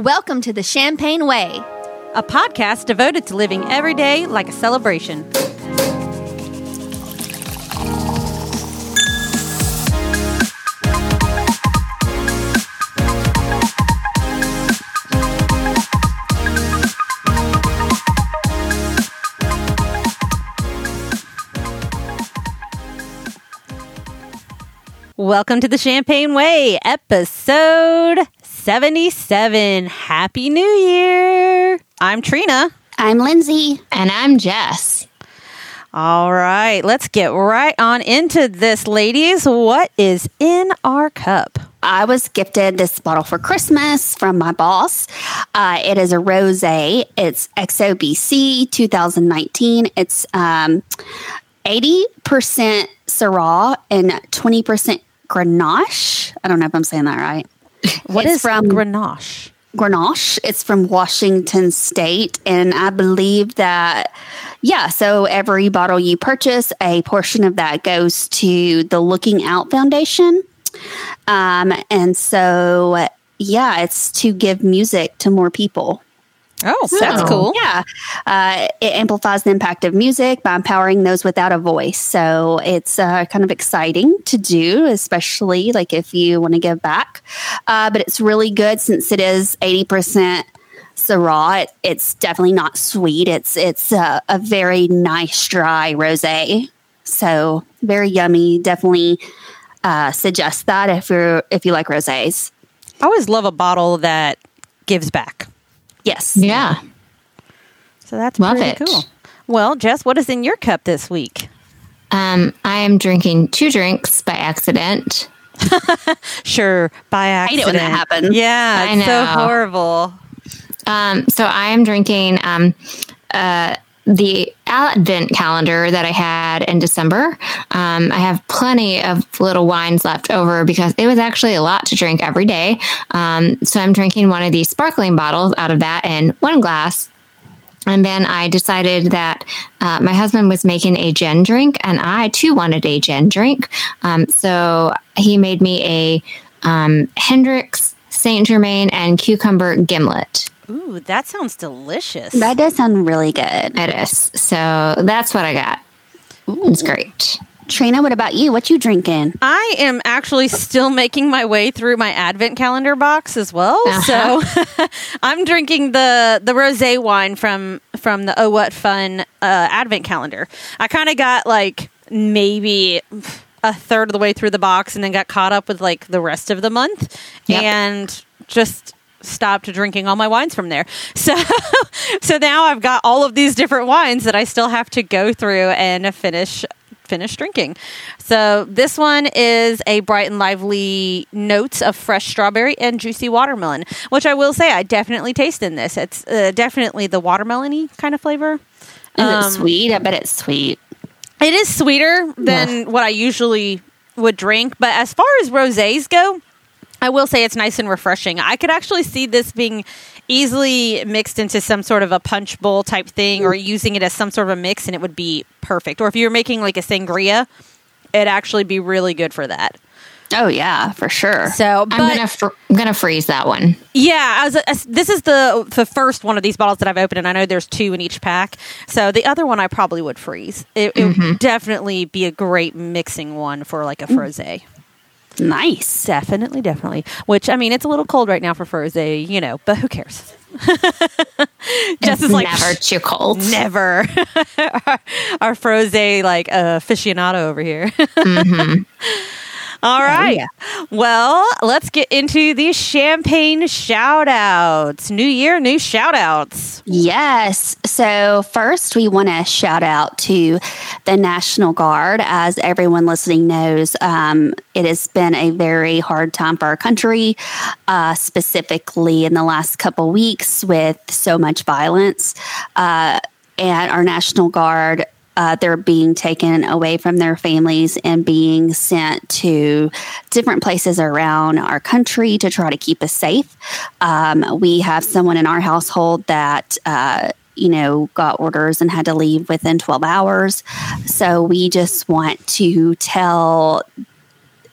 Welcome to the Champagne Way. a podcast devoted to living every day like a celebration. Welcome to the Champagne Way, episode 77. Happy New Year! I'm Trina. I'm Lindsey. And I'm Jess. All right, let's get right on into this, ladies. What is in our cup? I was gifted this bottle for Christmas from my boss. Uh, it is a rose. It's XOBC 2019. It's um, 80% Syrah and 20% Grenache. I don't know if I'm saying that right. What It's is from- Grenache? Grenache. It's from Washington State. And I believe that, yeah, so every bottle you purchase, a portion of that goes to the Looking Out Foundation. Um, and so, yeah, it's to give music to more people. Oh, that's Oh. cool. Yeah. Uh, it amplifies the impact of music by empowering those without a voice. So it's uh, kind of exciting to do, especially like if you want to give back. Uh, but it's really good since it is 80% Syrah. It, it's definitely not sweet. It's it's uh, a very nice dry rosé. So very yummy. Definitely uh, suggest that if you're if you like rosés. I always love a bottle that gives back. Yes. Yeah. So that's Love pretty it. cool. Well, Jess, what is in your cup this week? Um, I am drinking two drinks by accident. Sure, by hate accident. it when that happens. Yeah, I it's so know. horrible. Um, so I am drinking um, uh, the Advent calendar that I had in December. Um, I have plenty of little wines left over because it was actually a lot to drink every day. Um, so I'm drinking one of these sparkling bottles out of that in one glass. And then I decided that uh, my husband was making a gin drink, and I too wanted a gin drink. Um, so he made me a um, Hendrick's, Saint Germain, and cucumber gimlet. Ooh, that sounds delicious. That does sound really good. It is. So that's what I got. It's great. Trina, what about you? What you drinking? I am actually still making my way through my advent calendar box as well. Uh-huh. So I'm drinking the the rosé wine from from the Oh What Fun uh, advent calendar. I kind of got like maybe a third of the way through the box and then got caught up with like the rest of the month Yep. and just stopped drinking all my wines from there. So so now I've got all of these different wines that I still have to go through and finish finish drinking. So this one is a bright and lively notes of fresh strawberry and juicy watermelon, which I will say I definitely taste in this. It's uh, definitely the watermelony kind of flavor. Is Um, it sweet? I bet it's sweet. It is sweeter than what I usually would drink, but as far as rosés go, I will say it's nice and refreshing. I could actually see this being easily mixed into some sort of a punch bowl type thing or using it as some sort of a mix and it would be perfect. Or if you're making like a sangria, it'd actually be really good for that. Oh yeah, for sure. So, but I'm gonna fr- I'm gonna freeze that one. yeah, as, as this is the the first one of these bottles that I've opened, and I know there's two in each pack. So the other one I probably would freeze. It, it would mm-hmm. definitely be a great mixing one for like a mm. frosé. Nice. Definitely, definitely. Which I mean, it's a little cold right now for frosé, you know, but who cares? It's is like never too cold. never. our, our frosé like uh, aficionado over here. All right. yeah. Well, let's get into the champagne shout outs. New year, new shout outs. Yes. So first, we want to shout out to the National Guard. As everyone listening knows, um, it has been a very hard time for our country, uh, specifically in the last couple weeks with so much violence. Uh, and our National Guard uh, they're being taken away from their families and being sent to different places around our country to try to keep us safe. Um, we have someone in our household that. Uh, you know, got orders and had to leave within 12 hours. So we just want to tell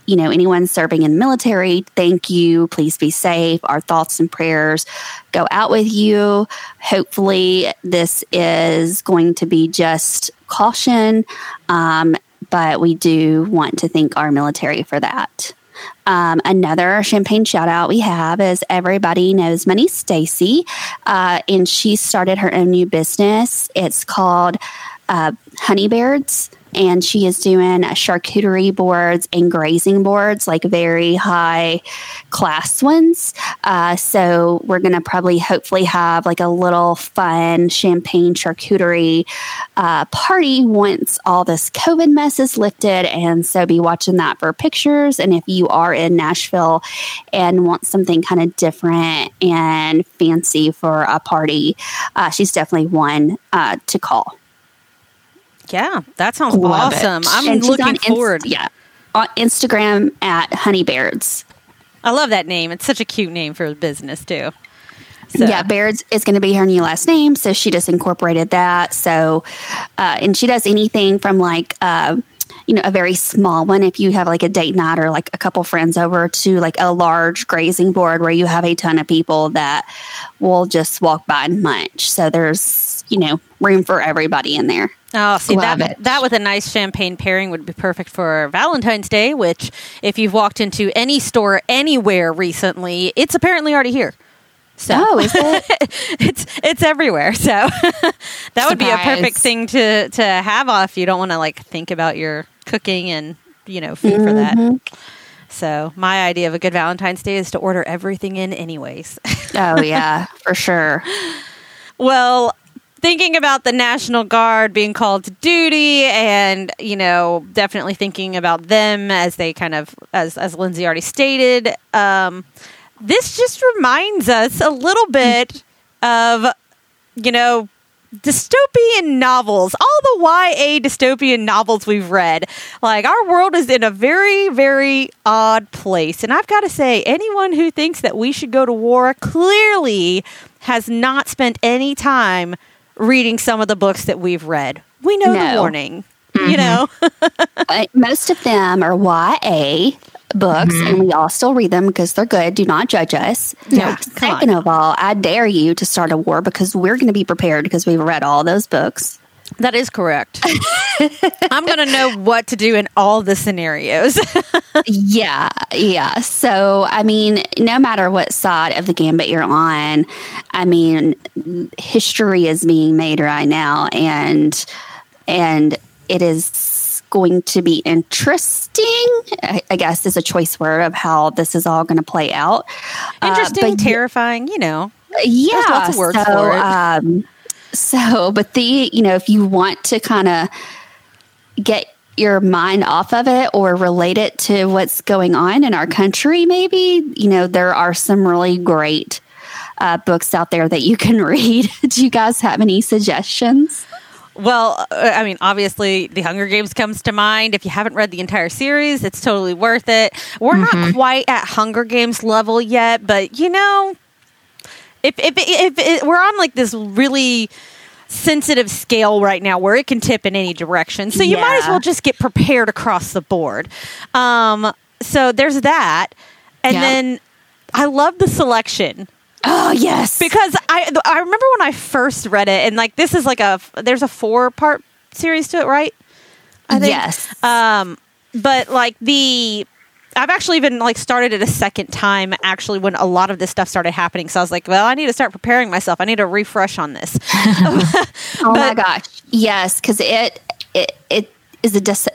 you know, anyone serving in the military, thank you. Please be safe. Our thoughts and prayers go out with you. Hopefully, this is going to be just caution, um, but we do want to thank our military for that. Um, another champagne shout out we have is everybody knows Money Stacy, uh, and she started her own new business. It's called uh, Honeybeards and she is doing charcuterie boards and grazing boards, like very high class ones. Uh, so we're going to probably hopefully have like a little fun champagne charcuterie uh, party once all this COVID mess is lifted. And so be watching that for pictures. And if you are in Nashville and want something kind of different and fancy for a party, uh, she's definitely one uh, to call. Yeah, that sounds Love it. awesome. I'm And looking on Inst- forward. yeah, on Instagram at Honeybeards. I love that name. It's such a cute name for a business too. So, Yeah, Baird's is going to be her new last name, so she just incorporated that. So, uh, and she does anything from like. Uh, you know, a very small one if you have like a date night or like a couple friends over to like a large grazing board where you have a ton of people that will just walk by and munch. So there's, you know, room for everybody in there. Oh, see Love that it. that with a nice champagne pairing would be perfect for Valentine's Day. Which, if you've walked into any store anywhere recently, it's apparently already here. So Oh, is it? it's it's everywhere. So that would be a perfect thing to to have off. You don't want to like think about your cooking and you know food for that. Mm-hmm. So my idea of a good Valentine's Day is to order everything in anyways. oh, yeah, for sure. Well, thinking about the National Guard being called to duty and, you know, definitely thinking about them as they kind of, as, as Lindsey already stated, um, this just reminds us a little bit of, you know, dystopian novels, all the YA dystopian novels we've read. Like, our world is in a very, very odd place. And I've got to say, anyone who thinks that we should go to war clearly has not spent any time reading some of the books that we've read. We know the No. warning. You mm-hmm. know, most of them are YA books, and we all still read them because they're good. Do not judge us. Yeah, come Second of all, I dare you to start a war because we're going to be prepared because we've read all those books. That is correct. I'm going to know what to do in all the scenarios. yeah, yeah. So, I mean, no matter what side of the gambit you're on, I mean, history is being made right now, and and it is going to be interesting. I, I guess is a choice word of how this is all going to play out. Uh, Interesting, but terrifying, you know. yeah, lots of words so, for it. Um, so, but the you know, if you want to kind of get your mind off of it or relate it to what's going on in our country, maybe you know there are some really great uh, books out there that you can read. Do you guys have any suggestions? Well, uh, I mean, obviously, The Hunger Games comes to mind. If you haven't read the entire series, it's totally worth it. We're not quite at Hunger Games level yet, but you know, if if if, if we're on like this really sensitive scale right now where it can tip in any direction, so you might as well just get prepared across the board. Um, so there's that, and Yeah. then I love the selection Oh yes, because I I remember when I first read it, and like this is like a there's a four part series to it, right? I think. yes. Um, but like the I've actually even like started it a second time actually when a lot of this stuff started happening. So I was like, well, I need to start preparing myself. I need to refresh on this. oh my gosh, yes, because it it it is a dis.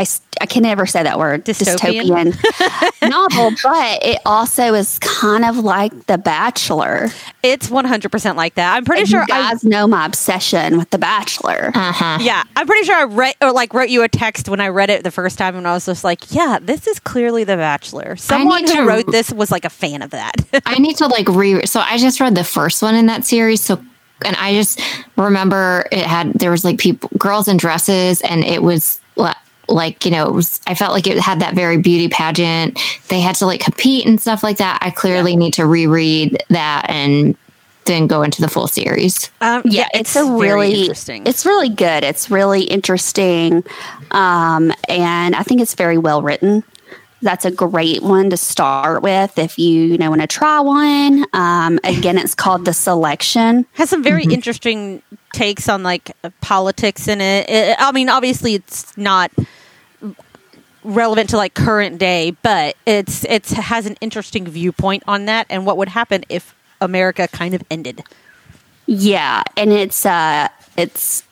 Dis- I can never say that word. Dystopian? Dystopian novel, but it also is kind of like The Bachelor. It's 100% like that. I'm pretty And sure you I guys know my obsession with The Bachelor. Uh huh. yeah, I'm pretty sure I read or like wrote you a text when I read it the first time, and I was just like, "Yeah, this is clearly The Bachelor." Someone who to- wrote this was like a fan of that. I need to like re. So I just read the first one in that series. So, and I just remember it had there was like people, girls in dresses, and it was li- like you know, was. I felt like it had that very beauty pageant. They had to like compete and stuff like that. I clearly need to reread that and then go into the full series. Um, yeah, it's, a really interesting. It's really good. It's really interesting, um, and I think it's very well written. that's a great one to start with if you, you know want to try one. Um, again, it's called The Selection. Has some very interesting takes on like politics in it. it. I mean, obviously, it's not relevant to like current day, but it's it's has an interesting viewpoint on that and what would happen if America kind of ended. Yeah, and it's uh, it's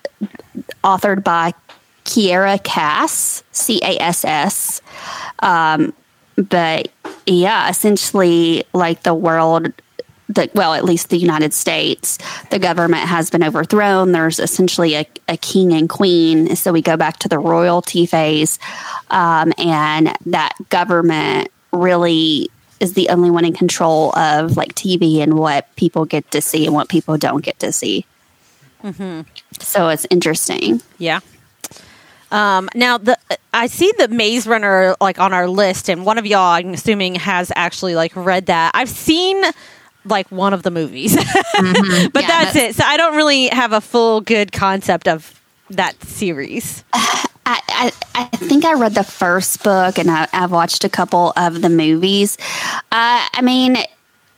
authored by Kiera Cass, C A S S. Um, but yeah, essentially, like the world, the, well, at least the United States, the government has been overthrown. There's essentially a, a king and queen. So we go back to the royalty phase, um, and that government really is the only one in control of like TV and what people get to see and what people don't get to see. So it's interesting. Yeah. Um, now the I see the Maze Runner like on our list, and one of y'all, I'm assuming, has actually like read that. I've seen like one of the movies, but Yeah, that's, that's- it. So I don't really have a full good concept of that series. I, I, I think I read the first book and I, I've watched a couple of the movies. Uh, I mean,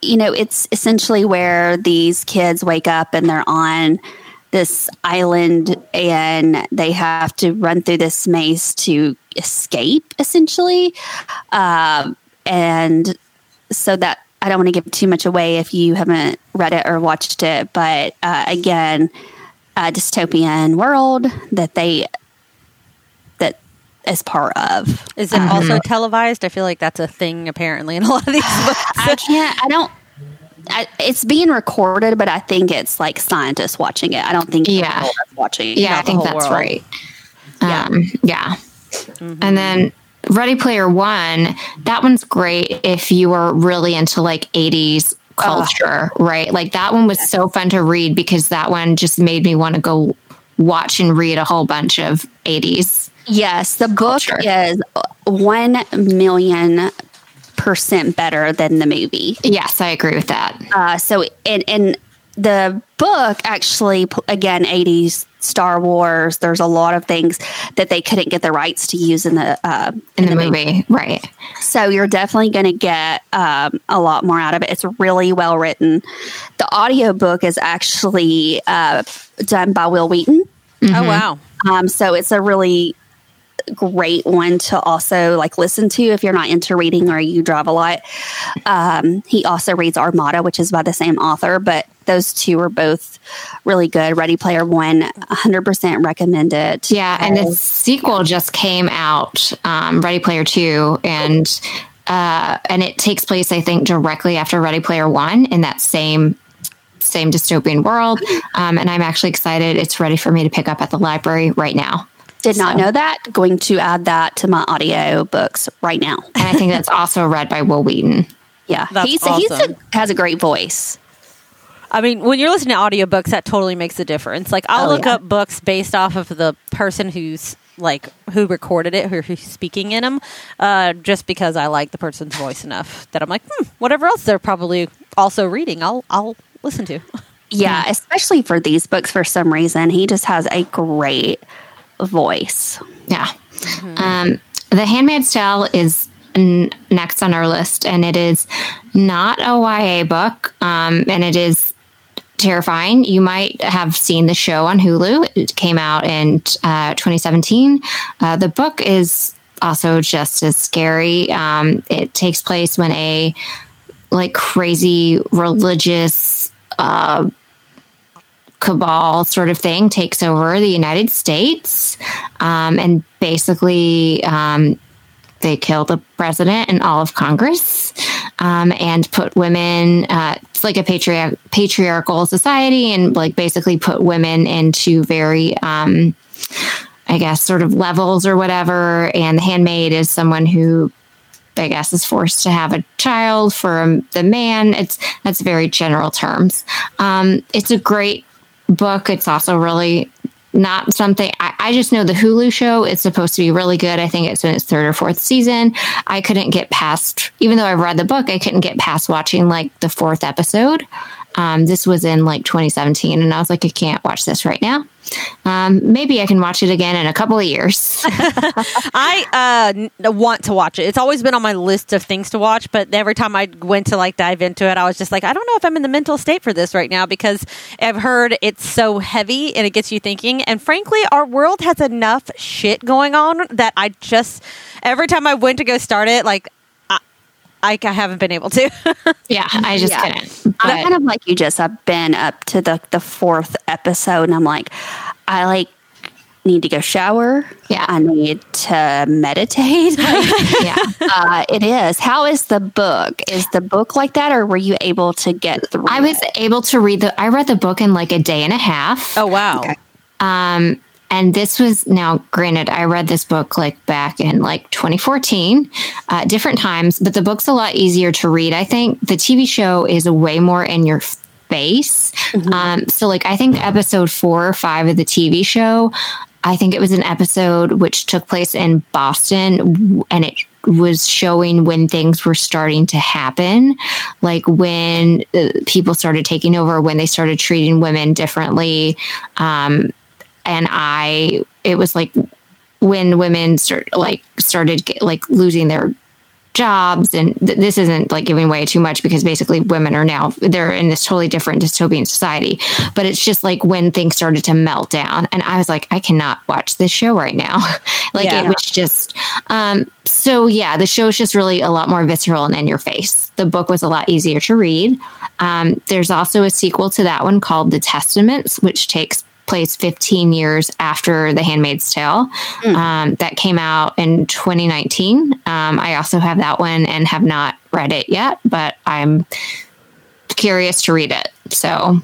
you know, it's essentially where these kids wake up and they're on this island and they have to run through this maze to escape, essentially. Um, and so that I don't want to give too much away if you haven't read it or watched it, but uh, again, a dystopian world that they that is part of. Is it also televised? I feel like that's a thing apparently in a lot of these books. I can't. I don't. I, it's being recorded, but I think it's like scientists watching it. I don't think Yeah. watching. Yeah, I think that's world. right. Um, yeah. And then Ready Player One, that one's great if you are really into like 80s culture, right? Like that one was so fun to read because that one just made me want to go watch and read a whole bunch of 80s. Yes, the book Culture. is one million percent better than the movie. Yes, I agree with that. Uh, so, and and the book actually, again, eighties Star Wars. There's a lot of things that they couldn't get the rights to use in the uh, In the movie, right. So you're definitely going to get um, a lot more out of it. It's really well written. The audiobook is actually uh, done by Wil Wheaton. Oh wow. Um, so it's a really great one to also like listen to if you're not into reading or you drive a lot. Um, he also reads Armada, which is by the same author, but those two are both really good. Ready Player One, 100% recommend it. Yeah, and the sequel just came out, um, Ready Player Two, and uh, and it takes place, I think, directly after Ready Player One in that same same dystopian world. Um, and I'm actually excited. It's ready for me to pick up at the library right now. Did not So- know that. Going to add that to my audio books right now. And I think that's also read by Wil Wheaton. Yeah, That's he's awesome. he's a, has a great voice. I mean, when you're listening to audiobooks, that totally makes a difference. Like, I'll Oh, look yeah. up books based off of the person who's like who recorded it, who, who's speaking in them, uh, just because I like the person's voice enough that I'm like, hmm, whatever else they're probably also reading, I'll I'll listen to. Yeah, especially for these books. For some reason, he just has a great voice. Yeah. Um, the Handmaid's Tale is n- next on our list, and it is not a YA book, um, and it is terrifying. You might have seen the show on Hulu. It came out in uh, 2017. Uh, the book is also just as scary. Um, it takes place when a like crazy religious uh, cabal sort of thing takes over the United States, um, and basically um, they kill the president and all of Congress, um, and put women. Like a patriarch- patriarchal society, and like basically put women into very. Um, I guess sort of levels or whatever, and the handmaid is someone who I guess is forced to have a child for the man. It's that's very general terms. Um, it's a great book. It's also really not something I, I just know the Hulu show is supposed to be really good. I think it's in its third or fourth season. I couldn't get past, even though I've read the book, I couldn't get past watching like the fourth episode. Um, this was in like 2017, and I was like, I can't watch this right now. Um, maybe I can watch it again in a couple of years. I uh, want to watch it. It's always been on my list of things to watch, but every time I went to like dive into it, I was just like, I don't know if I'm in the mental state for this right now because I've heard it's so heavy and it gets you thinking. And frankly, our world has enough shit going on that I just every time I went to go start it, like. I, I I haven't been able to. yeah, I just Yeah. couldn't. I'm kind of like you, Jess. I've been up to the the fourth episode, and I'm like, I like need to go shower. Yeah. I need to meditate. Yeah. uh, it is. How is the book? Is the book like that, or were you able to get through? I was it? able to read the. I read the book in like a day and a half. oh wow. Okay. Um, and this was now granted, I read this book like back in like 2014, uh, different times, but the book's a lot easier to read. I think the TV show is way more in your face. Um, so like I think episode four or five of the TV show, I think it was an episode which took place in Boston and it was showing when things were starting to happen, like when uh, people started taking over, when they started treating women differently. Um, and I, it was like when women start like started get, like losing their jobs and th- this isn't like giving away too much because basically women are now they're in this totally different dystopian society. But it's just like when things started to melt down and i was like i cannot watch this show right now. Like Yeah. it was just um so yeah the show's just really a lot more visceral and in your face. The book was a lot easier to read. Um there's also a sequel to that one called the testaments which takes place 15 years after The Handmaid's Tale. Um, that came out in 2019. Um, I also have that one and have not read it yet, but I'm curious to read it. So,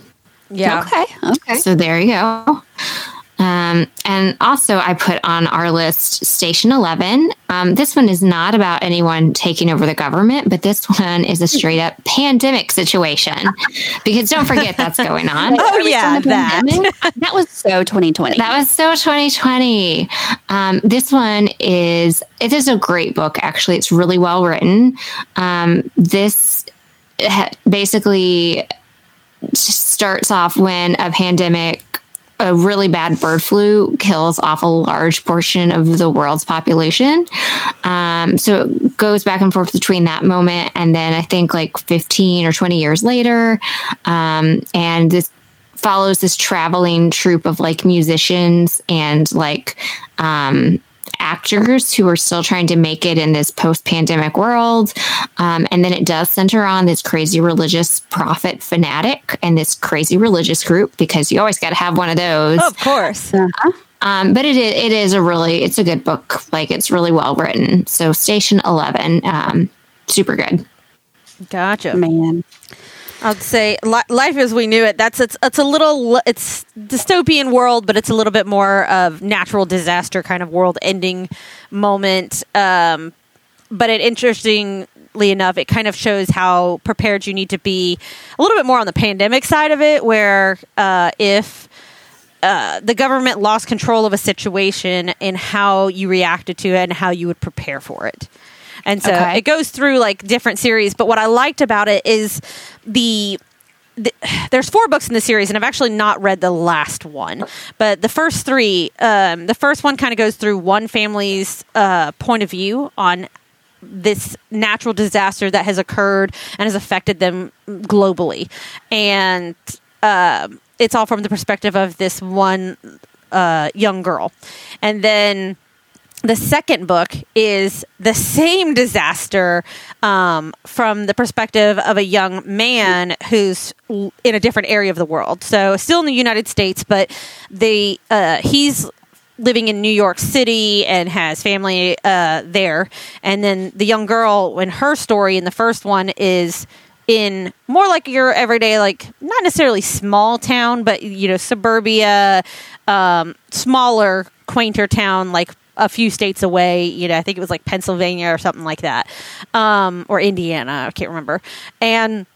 Yeah. Okay. Okay. so there you go. Um, and also, I put on our list Station 11. Um, this one is not about anyone taking over the government, but this one is a straight up pandemic situation. Because don't forget that's going on. Oh, yeah, that. that was so 2020. That was so 2020. Um, this one is it is a great book. Actually, it's really well written. Um, this ha- basically starts off when a pandemic. A really bad bird flu kills off a large portion of the world's population. Um, so it goes back and forth between that moment and then I think like 15 or 20 years later. Um, and this follows this traveling troupe of like musicians and like um, actors who are still trying to make it in this post-pandemic world um, and then it does center on this crazy religious prophet fanatic and this crazy religious group because you always got to have one of those Of course. um, but it is, it is a really it's a good book like it's really well written so station 11 um, super good Gotcha. man. I'd say li- life as we knew it. That's it's it's a little it's dystopian world, but it's a little bit more of natural disaster kind of world ending moment. Um, but it interestingly enough, it kind of shows how prepared you need to be. A little bit more on the pandemic side of it, where uh, if uh, the government lost control of a situation and how you reacted to it and how you would prepare for it. And so Okay. it goes through like different series. But what I liked about it is the, the there's four books in the series, and I've actually not read the last one. But the first three, um, the first one kind of goes through one family's uh, point of view on this natural disaster that has occurred and has affected them globally. And um it's all from the perspective of this one uh, young girl. And then the second book is the same disaster um, from the perspective of a young man who's in a different area of the world. So still in the United States, but they uh, he's living in New York City and has family uh, there. And then the young girl, in her story in the first one, is in more like your everyday, like not necessarily small town, but you know, suburbia, um, smaller, quainter town, like a few states away. You know, I think it was like Pennsylvania or something like that, um, or Indiana. I can't remember. And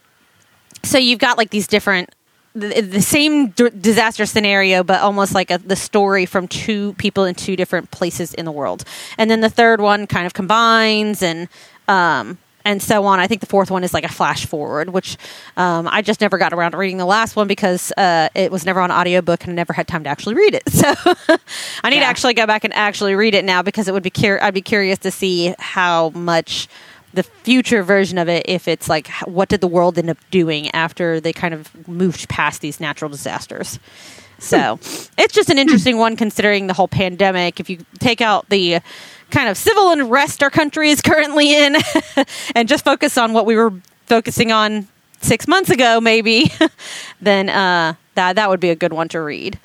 so you've got like these different the, same disaster scenario but almost like a, the story from two people in two different places in the world and then the third one kind of combines and um and so on. I think the fourth one is like a flash forward, which um, I just never got around to reading the last one because uh, it was never on audiobook and I never had time to actually read it. So I need to actually go back and actually read it now because it would be cur- I'd be curious to see how much the future version of it if it's like what did the world end up doing after they kind of moved past these natural disasters. So it's just an interesting one considering the whole pandemic. If you take out the kind of civil unrest our country is currently in and just focus on what we were focusing on six months ago, maybe, then uh, that that would be a good one to read.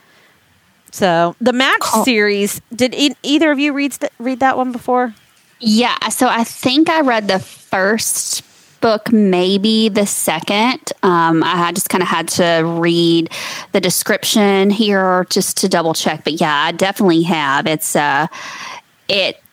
So the Match Cool. series. Did e- either of you read th- read that one before? Yeah, so I think I read the first book, maybe the second. Um, I just kind of had to read the description here just to double check. But yeah, I definitely have. It's uh, it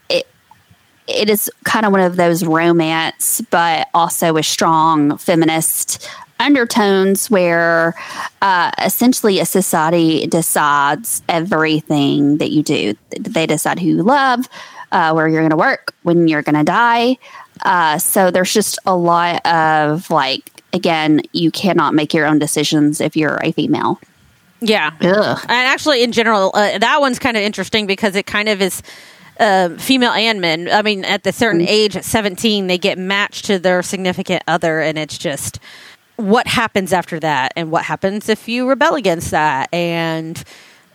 it is kind of one of those romance, but also with strong feminist undertones where uh, essentially a society decides everything that you do. They decide who you love, uh, where you're going to work, when you're going to die. Uh, so there's just a lot of like, again, you cannot make your own decisions if you're a female. Yeah. Ugh. And actually, in general, uh, that one's kind of interesting because it kind of is uh, female and men. I mean, at the certain age, at 17, they get matched to their significant other, and it's just what happens after that, and what happens if you rebel against that, and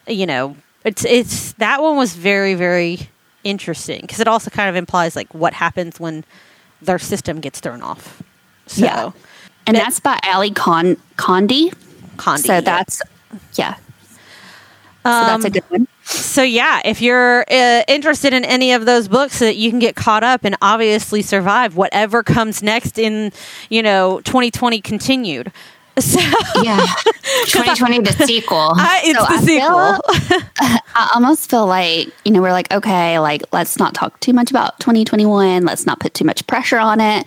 you know, it's it's that one was very very interesting because it also kind of implies like what happens when their system gets thrown off. So, Yeah. And That- that's by Ali Con- Condie. Condie, So that's, yeah. So that's a Um, good one. So yeah, if you're uh, interested in any of those books, so that you can get caught up and obviously survive whatever comes next in you know 2020 continued. So Yeah. 2020, the sequel. I, it's So the I sequel. feel- I almost feel like, you know, we're like, okay, like, let's not talk too much about 2021. Let's not put too much pressure on it.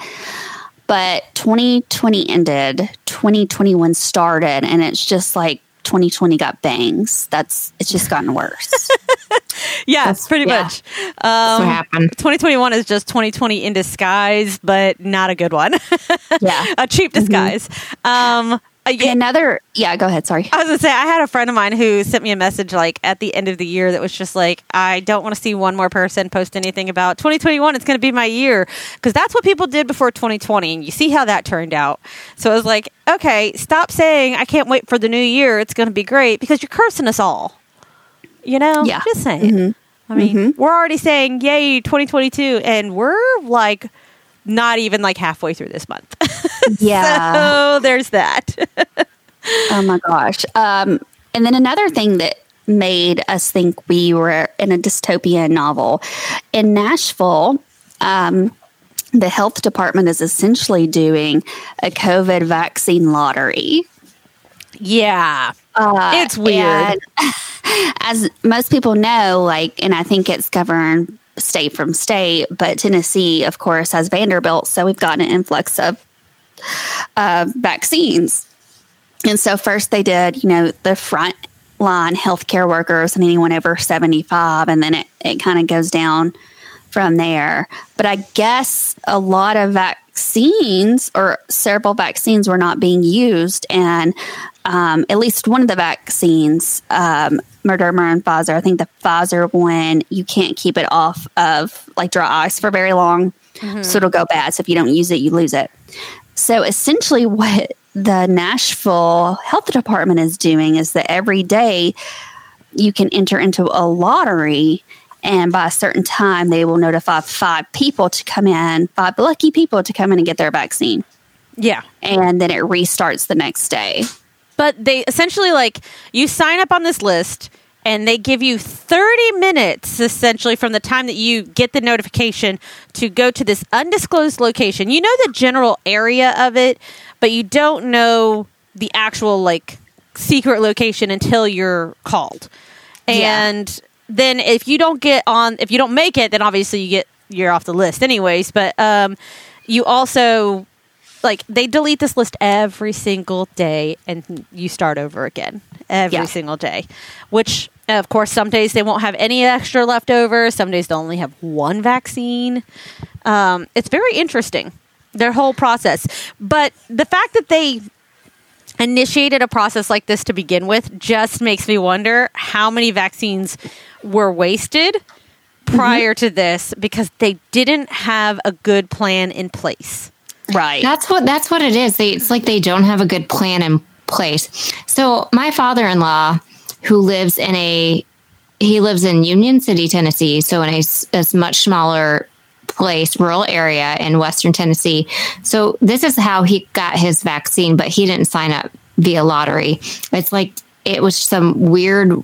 But 2020 ended, 2021 started, and it's just like 2020 got bangs. That's, it's just gotten worse. yeah, pretty yeah. much. That's Um, what happened. 2021 is just 2020 in disguise, but not a good one. yeah. a cheap disguise. Um, uh, Uh, yeah, another, yeah, go ahead. Sorry. I was gonna say I had a friend of mine who sent me a message like at the end of the year that was just like I don't want to see one more person post anything about 2021. It's going to be my year because that's what people did before 2020, and you see how that turned out. So I was like, okay, stop saying I can't wait for the new year. It's going to be great because you're cursing us all. You know, Yeah. just saying. Mm-hmm. I mean, mm-hmm. we're already saying yay 2022, and we're like not even like halfway through this month. Yeah. so there's that. Oh my gosh. Um, and then another thing that made us think we were in a dystopian novel in Nashville. Um, the health department is essentially doing a COVID vaccine lottery. yeah. Uh, It's weird. as most people know, like, and I think it's governed state from state, but Tennessee, of course, has Vanderbilt. So we've gotten an influx of uh, vaccines. And so first they did, you know, the front line healthcare workers and anyone over 75, and then it, it kind of goes down from there. But I guess a lot of vaccines or several vaccines were not being used. And um, at least one of the vaccines, um, Moderna and Pfizer, I think the Pfizer one, you can't keep it off of like dry ice for very long. So it'll go bad. So if you don't use it, you lose it. So essentially, what the Nashville Health Department is doing is that every day you can enter into a lottery, and by a certain time, they will notify five people to come in, five lucky people to come in and get their vaccine. Yeah. And then it restarts the next day. But they essentially like you sign up on this list and they give you 30 minutes essentially from the time that you get the notification to go to this undisclosed location. You know the general area of it, but you don't know the actual like secret location until you're called. Yeah. And then if you don't get on if you don't make it, then obviously you get you're off the list anyways, but um you also like they delete this list every single day and you start over again every Yeah. single day which of course some days they won't have any extra left over some days they'll only have one vaccine um, it's very interesting their whole process. But the fact that they initiated a process like this to begin with just makes me wonder how many vaccines were wasted prior to this because they didn't have a good plan in place. Right. That's what that's what it is. They, it's like they don't have a good plan in place. So my father-in-law, who lives in a he lives in Union City, Tennessee, so in a, a much smaller place, rural area in Western Tennessee. So this is how he got his vaccine, but he didn't sign up via lottery. It's like it was some weird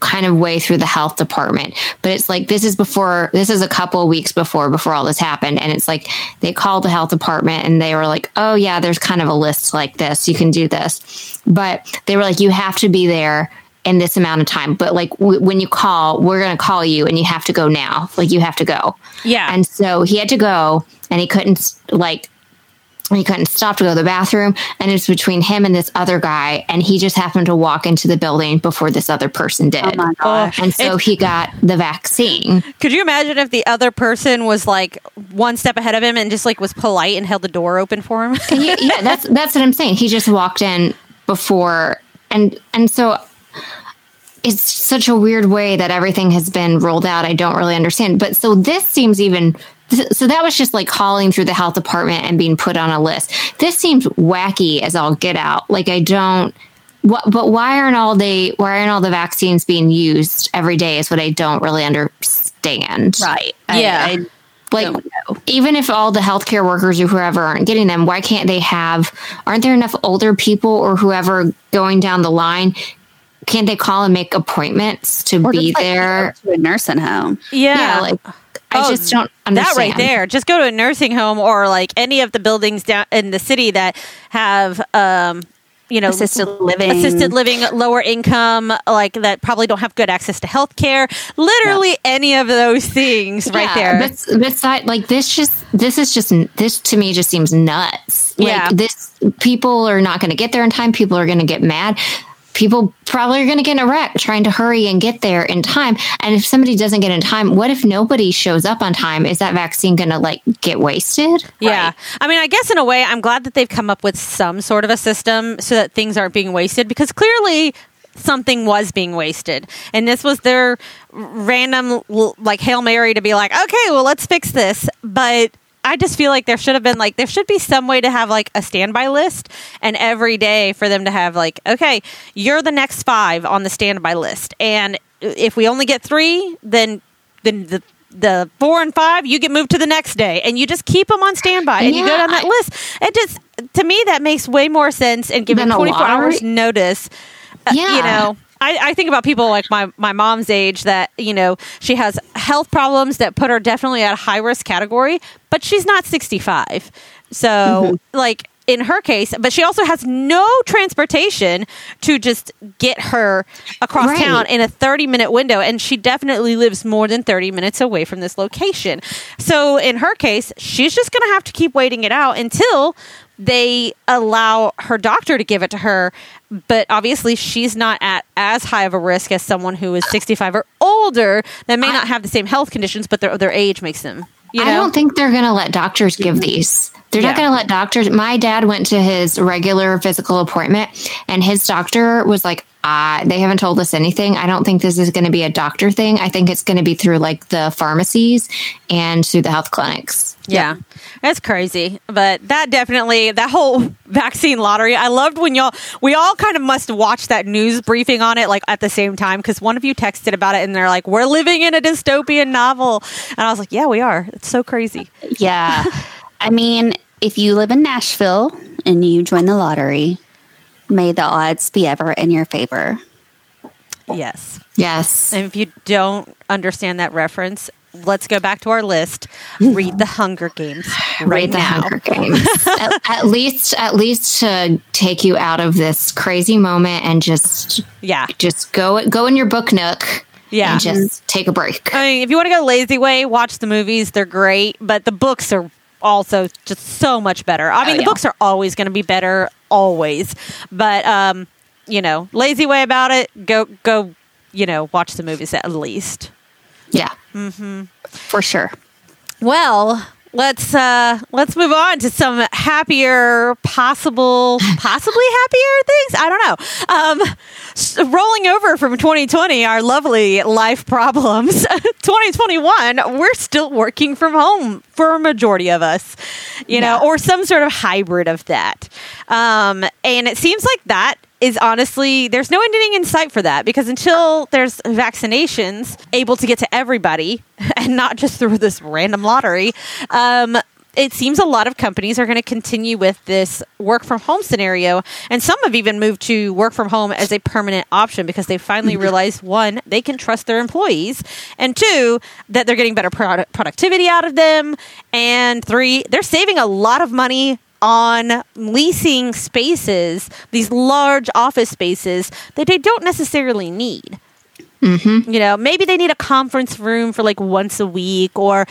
kind of way through the health department. But it's like this is before this is a couple weeks before before all this happened. And it's like they called the health department and they were like, Oh yeah, there's kind of a list like this. You can do this. But they were like, you have to be there in this amount of time. But like w- when you call, we're going to call you and you have to go now. Like you have to go. Yeah. And so he had to go and he couldn't like he couldn't stop to go to the bathroom and it's between him and this other guy and he just happened to walk into the building before this other person oh did Oh my gosh. and so It- he got the vaccine Could you imagine if the other person was like one step ahead of him and just like was polite and held the door open for him? yeah, yeah that's that's what i'm saying he just walked in before and and so it's such a weird way that everything has been rolled out. I don't really understand. But so this seems even so that was just like calling through the health department and being put on a list. This seems wacky as all get out. Like i don't what, but why aren't all they why aren't all the vaccines being used every day is what i don't really understand. Right. Yeah. I, I like even if all the healthcare workers or whoever aren't getting them why can't they have aren't there enough older people or whoever going down the line can't they call and make appointments to Or be just, like, there to a nursing home. yeah, like i Oh, just don't understand That right there. Just go to a nursing home or like any of the buildings down in the city that have um you know Assisted living. assisted living lower income like that probably don't have good access to health care literally any of those things right there But beside, like this, just this is just this to me just seems nuts. Like, Yeah. this people are not going to get there in time. People are going to get mad. People probably are going to get in a wreck trying to hurry and get there in time. And if somebody doesn't get in time, what if nobody shows up on time? Is that vaccine going to like get wasted? Yeah. I mean, I guess in a way, I'm glad that they've come up with some sort of a system so that things aren't being wasted because clearly something was being wasted. And this was their random, like, Hail Mary to be like, okay, well, let's fix this. But I just feel like there should have been, like, there should be some way to have, like, a standby list and every day for them to have, like, okay, you're the next five on the standby list. And if we only get three, then, then the, the four and five, you get moved to the next day, and you just keep them on standby, and you go down that I- list. It just, to me, that makes way more sense. And giving twenty four hours notice, uh, Yeah. you know. I, I think about people like my, my mom's age that, you know, she has health problems that put her definitely at a high risk category, but she's not 65. So, Mm-hmm. like, in her case, but she also has no transportation to just get her across Right. town in a 30 minute window. And she definitely lives more than 30 minutes away from this location. So, in her case, she's just going to have to keep waiting it out until they allow her doctor to give it to her. But obviously, she's not at as high of a risk as someone who is 65 or older that may not have the same health conditions, but their, their age makes them. You know? I don't think they're going to let doctors give these. They're not Yeah. going to let doctors. My dad went to his regular physical appointment, and his doctor was like, uh, "They haven't told us anything. I don't think this is going to be a doctor thing. I think it's going to be through like the pharmacies and through the health clinics." Yeah, that's crazy. But that definitely, that whole vaccine lottery, I loved when y'all, we all kind of must watch that news briefing on it like at the same time because one of you texted about it and they're like, we're living in a dystopian novel. And I was like, yeah, we are. It's so crazy. Yeah. I mean, if you live in Nashville and you join the lottery, may the odds be ever in your favor. Yes. Yes. And if you don't understand that reference, let's go back to our list. Read the Hunger Games right Read the now. Hunger Games. at, at least, at least to take you out of this crazy moment and just, Yeah. just go, go in your book nook. Yeah. And just take a break. I mean, if you want to go lazy way, watch the movies. They're great, but the books are also just so much better. I mean, the yeah. books are always going to be better, always. But um, you know, lazy way about it. Go, go. You know, watch the movies at least. Yeah. Hmm. For sure. Well, let's uh let's move on to some happier possible possibly happier things? I don't know. Um s- rolling over from 2020 our lovely life problems. 2021 we're still working from home for a majority of us you know or some sort of hybrid of that. Um and it seems like that is honestly there's no ending in sight for that because until there's vaccinations able to get to everybody and not just through this random lottery um, it seems a lot of companies are going to continue with this work from home scenario. And some have even moved to work from home as a permanent option because they finally realized one they can trust their employees and two that they're getting better product productivity out of them and three they're saving a lot of money on leasing spaces, these large office spaces that they don't necessarily need. Mm-hmm. You know, maybe they need a conference room for like once a week or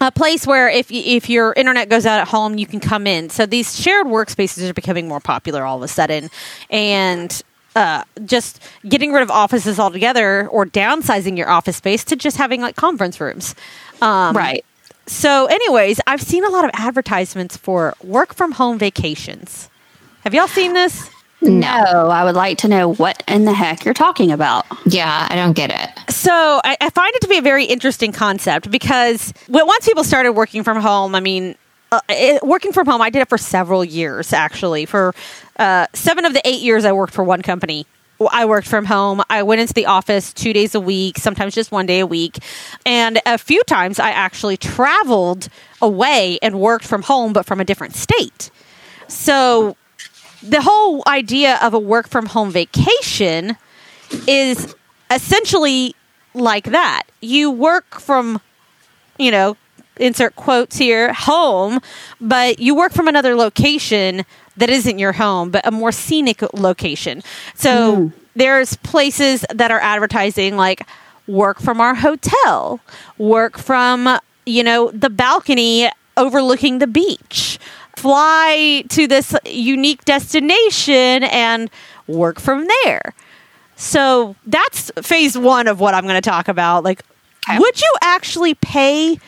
a place where if if your internet goes out at home, you can come in. So these shared workspaces are becoming more popular all of a sudden, and uh, just getting rid of offices altogether or downsizing your office space to just having like conference rooms. Um, right. So, anyways, I've seen a lot of advertisements for work from home vacations. Have y'all seen this? No, I would like to know what in the heck you're talking about. Yeah, I don't get it. So, I, I find it to be a very interesting concept because when, once people started working from home, I mean, uh, it, working from home, I did it for several years actually. For uh, seven of the eight years I worked for one company, I worked from home. I went into the office two days a week, sometimes just one day a week. And a few times I actually traveled away and worked from home, but from a different state. So the whole idea of a work from home vacation is essentially like that. You work from, you know, insert quotes here, home, but you work from another location that isn't your home, but a more scenic location. So mm-hmm. there's places that are advertising like work from our hotel, work from, you know, the balcony overlooking the beach, fly to this unique destination and work from there. So that's phase one of what I'm going to talk about. Like, Okay. would you actually pay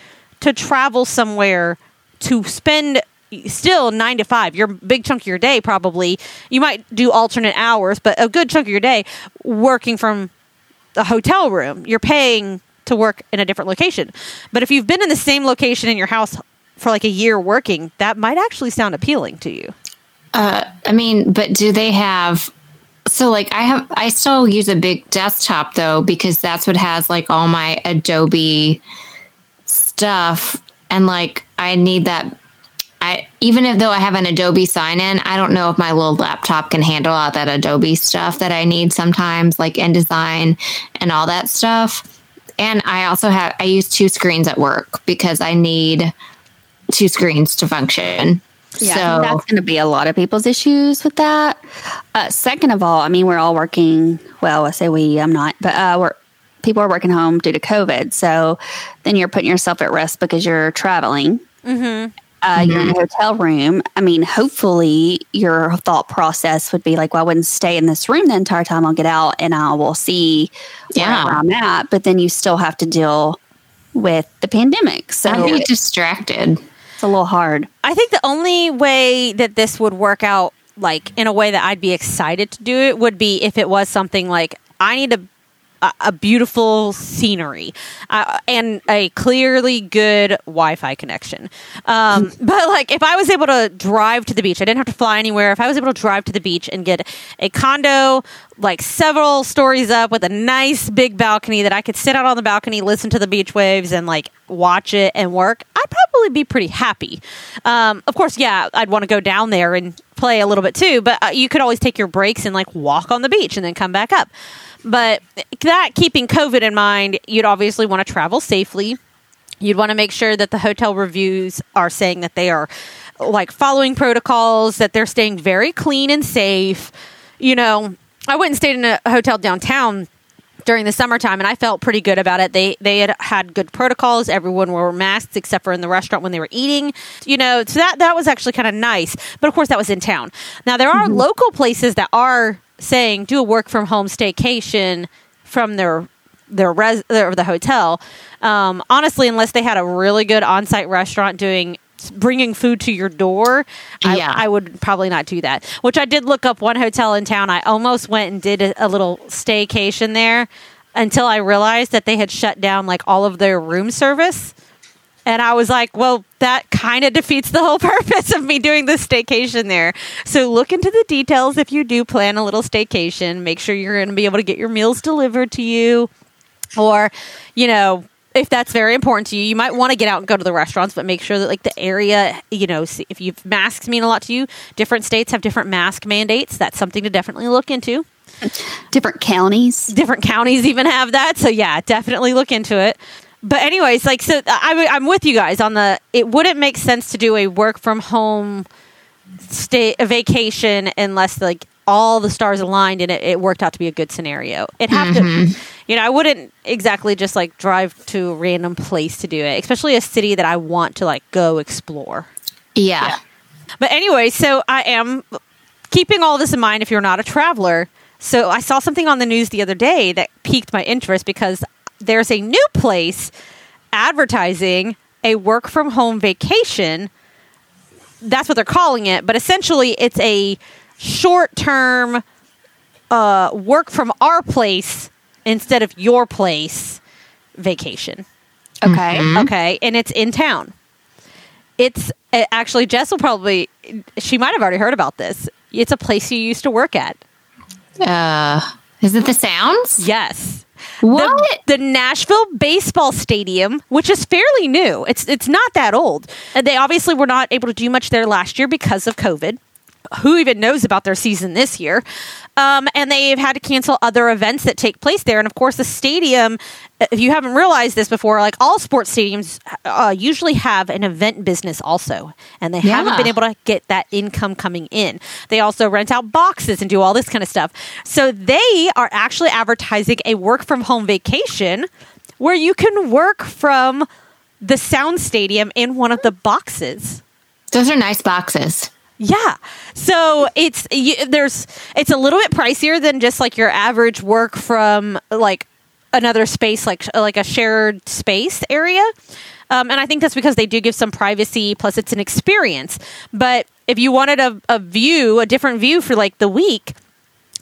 to travel somewhere to spend still nine to five, your big chunk of your day probably? You might do alternate hours, but a good chunk of your day working from a hotel room. You're paying to work in a different location. But if you've been in the same location in your house for like a year working, that might actually sound appealing to you. Uh, I mean, but do they have? So, like, I have, I still use a big desktop though because that's what has like all my Adobe stuff, and like, I need that. I even if though I have an Adobe sign in, I don't know if my little laptop can handle all that Adobe stuff that I need sometimes, like InDesign and all that stuff. And I also have I use two screens at work because I need two screens to function. Yeah, so that's going to be a lot of people's issues with that. Uh, second of all, I mean, we're all working. Well, I say we, I'm not, but uh, we're people are working home due to COVID. So then you're putting yourself at risk because you're traveling. Mm-hmm. Uh, You're in a hotel room. I mean, hopefully your thought process would be like, well, I wouldn't stay in this room the entire time. I'll get out and I will see Yeah. where I'm at. But then you still have to deal with the pandemic. So I'd be distracted. it's a little hard. I think the only way that this would work out, like in a way that I'd be excited to do it, would be if it was something like I need a a, a beautiful scenery uh, and a clearly good Wi-Fi connection. Um, but like if I was able to drive to the beach, I didn't have to fly anywhere. If I was able to drive to the beach and get a condo like several stories up with a nice big balcony that I could sit out on the balcony, listen to the beach waves, and like watch it and work, I'd probably be pretty happy. Um, of course, yeah, I'd want to go down there and play a little bit too, but uh, you could always take your breaks and like walk on the beach and then come back up. But that keeping COVID in mind, you'd obviously want to travel safely. You'd want to make sure that the hotel reviews are saying that they are like following protocols, that they're staying very clean and safe. You know, I went and stayed in a hotel downtown during the summertime and I felt pretty good about it. They they had had good protocols. Everyone wore masks except for in the restaurant when they were eating. You know, so that that was actually kind of nice. But of course that was in town. Now there are mm-hmm. local places that are saying do a work from home staycation from their their res their, the hotel. Um, honestly, unless they had a really good on site restaurant doing bringing food to your door, I, Yeah. I would probably not do that. Which I did look up one hotel in town. I almost went and did a, a little staycation there until I realized that they had shut down like all of their room service. And I was like, well, that kind of defeats the whole purpose of me doing this staycation there. So look into the details if you do plan a little staycation. Make sure you're going to be able to get your meals delivered to you. Or, you know, if that's very important to you, you might want to get out and go to the restaurants, but make sure that like the area, you know, if you masks mean a lot to you, different states have different mask mandates. That's something to definitely look into Different counties. different counties even have that. So yeah, definitely look into it. But anyways, like so, I, I'm with you guys on the. It wouldn't make sense to do a work from home stay a vacation unless like all the stars aligned and it, it worked out to be a good scenario. It have to, mm-hmm. you know, I wouldn't exactly just like drive to a random place to do it, especially a city that I want to like go explore. Yeah. But anyway, so I am keeping all this in mind if you're not a traveler. So I saw something on the news the other day that piqued my interest because there's a new place advertising a work from home vacation. That's what they're calling it, but essentially it's a short term uh, work from our place instead of your place vacation. Okay. Okay, and it's in town. It's uh, actually Jess will probably she might have already heard about this. It's a place you used to work at. Uh, is it the sounds? Yes. What? The, the Nashville baseball stadium, which is fairly new. It's it's not that old. And they obviously were not able to do much there last year because of COVID. Who even knows about their season this year? Um, and they've had to cancel other events that take place there. And of course, the stadium, if you haven't realized this before, like all sports stadiums uh, usually have an event business also. And they haven't been able to get that income coming in. They also rent out boxes and do all this kind of stuff. So they are actually advertising a work from home vacation where you can work from the sound stadium in one of the boxes. Those are nice boxes. Yeah. So it's you, there's it's a little bit pricier than just like your average work from like another space like like a shared space area. Um, and I think that's because they do give some privacy. Plus, it's an experience. But if you wanted a, a view, a different view for like the week,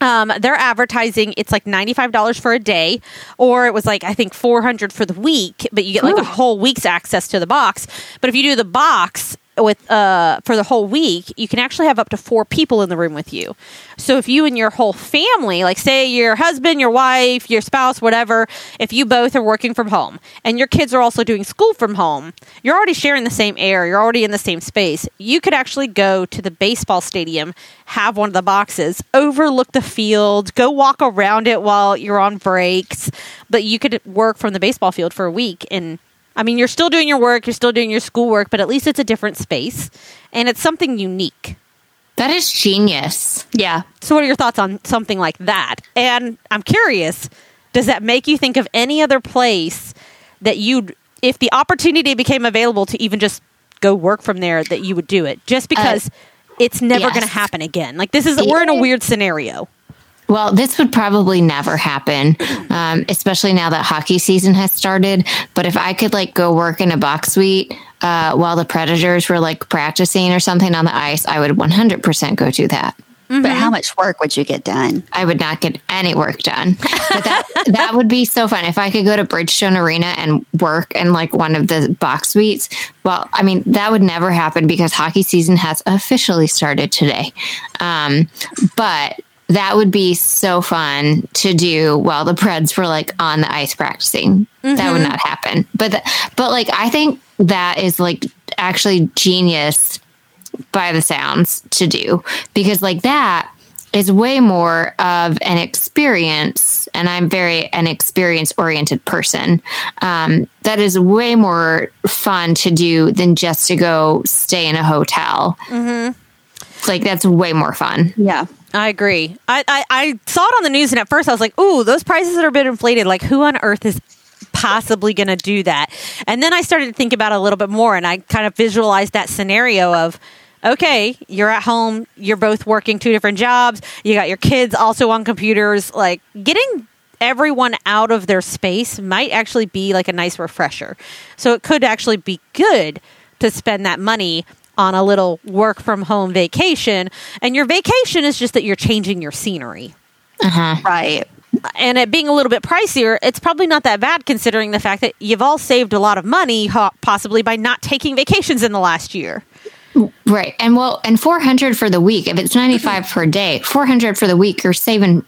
um, they're advertising it's like $95 for a day or it was like i think 400 for the week but you get like a whole week's access to the box but if you do the box with uh for the whole week you can actually have up to four people in the room with you. So if you and your whole family like say your husband your wife your spouse whatever if you both are working from home and your kids are also doing school from home you're already sharing the same air you're already in the same space. You could actually go to the baseball stadium have one of the boxes overlook the field go walk around it while you're on breaks but you could work from the baseball field for a week and I mean, you're still doing your work, you're still doing your schoolwork, but at least it's a different space and it's something unique. That is genius. Yeah. So, what are your thoughts on something like that? And I'm curious, does that make you think of any other place that you'd, if the opportunity became available to even just go work from there, that you would do it just because uh, it's never yes. going to happen again? Like, this is, we're in a weird scenario. Well, this would probably never happen, um, especially now that hockey season has started. But if I could like go work in a box suite uh, while the Predators were like practicing or something on the ice, I would 100% go do that. But how much work would you get done? I would not get any work done. But that that would be so fun if I could go to Bridgestone Arena and work in like one of the box suites. Well, I mean that would never happen because hockey season has officially started today. Um, but that would be so fun to do while the Preds were like on the ice practicing. That would not happen. But but like I think that is like actually genius by the sounds to do because like that is way more of an experience and i'm very an experience oriented person um, that is way more fun to do than just to go stay in a hotel like that's way more fun Yeah. I agree. I, I, I saw it on the news, and at first I was like, "Ooh, those prices are a bit inflated. Like, who on earth is possibly going to do that?" And then I started to think about it a little bit more, and I kind of visualized that scenario of, okay, you're at home, you're both working two different jobs, you got your kids also on computers, like getting everyone out of their space might actually be like a nice refresher. So it could actually be good to spend that money on a little work from home vacation. And your vacation is just that you're changing your scenery. Uh-huh. Right. And it being a little bit pricier, it's probably not that bad considering the fact that you've all saved a lot of money, possibly by not taking vacations in the last year. Right. And well, and 400 for the week. If it's 95 per day, 400 for the week, you're saving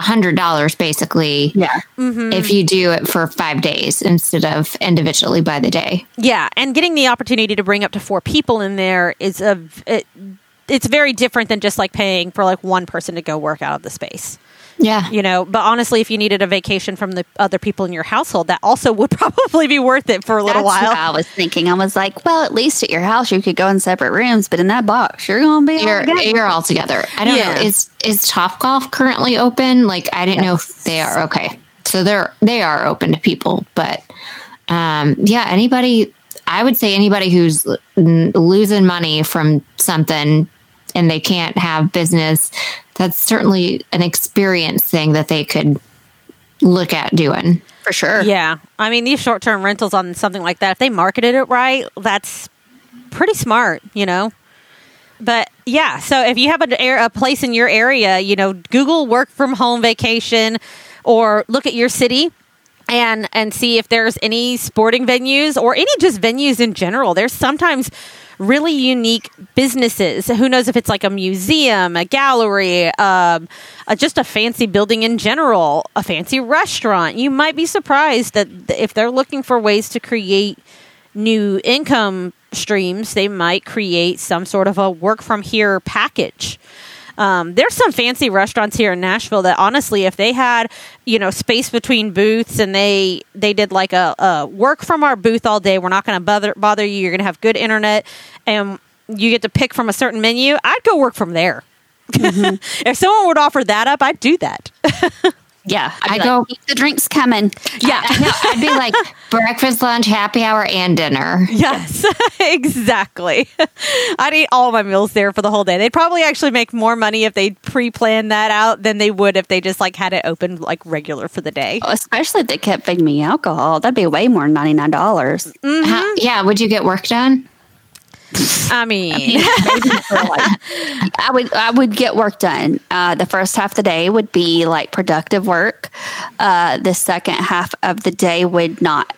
$100 basically. Yeah. Mm-hmm. If you do it for five days instead of individually by the day. Yeah, and getting the opportunity to bring up to four people in there is a it, it's very different than just like paying for like one person to go work out of the space. Yeah. You know, but honestly, if you needed a vacation from the other people in your household, that also would probably be worth it for a little That's while. what I was thinking. I was like, well, at least at your house you could go in separate rooms, but in that box you're gonna be You're, together. you're all together. I don't Yeah. know. Is is Top Golf currently open? Like I didn't know if they are. Okay, so they're they are open to people, but um, yeah, anybody. I would say anybody who's losing money from something and they can't have business. That's certainly an experience thing that they could look at doing. for sure. Yeah, I mean, these short term rentals on something like that, if they marketed it right, that's pretty smart, you know. But yeah, so if you have an air, a place in your area, you know, Google work from home vacation, or look at your city and and see if there's any sporting venues or any just venues in general. There's sometimes really unique businesses. Who knows if it's like a museum, a gallery, um, uh, just a fancy building in general, a fancy restaurant. You might be surprised that if they're looking for ways to create new income streams, they might create some sort of a work from here package. Um, there's some fancy restaurants here in Nashville that honestly, if they had, you know, space between booths and they they did like a, a work from our booth all day, we're not going to bother bother you. You're going to have good internet, and you get to pick from a certain menu. I'd go work from there. if someone would offer that up, I'd do that. Yeah. I be go- "Keep the drinks coming. yeah. I know. I'd be like breakfast, lunch, happy hour, and dinner. Yes, exactly. I'd eat all my meals there for the whole day. They'd probably actually make more money if they pre-plan that out than they would if they just like had it open like regular for the day. Oh, especially if they kept feeding me alcohol. That'd be way more than ninety nine dollars. Mm-hmm. How- yeah. Would you get work done? I mean, I would I would get work done. Uh, the first half of the day would be like productive work. Uh, the second half of the day would not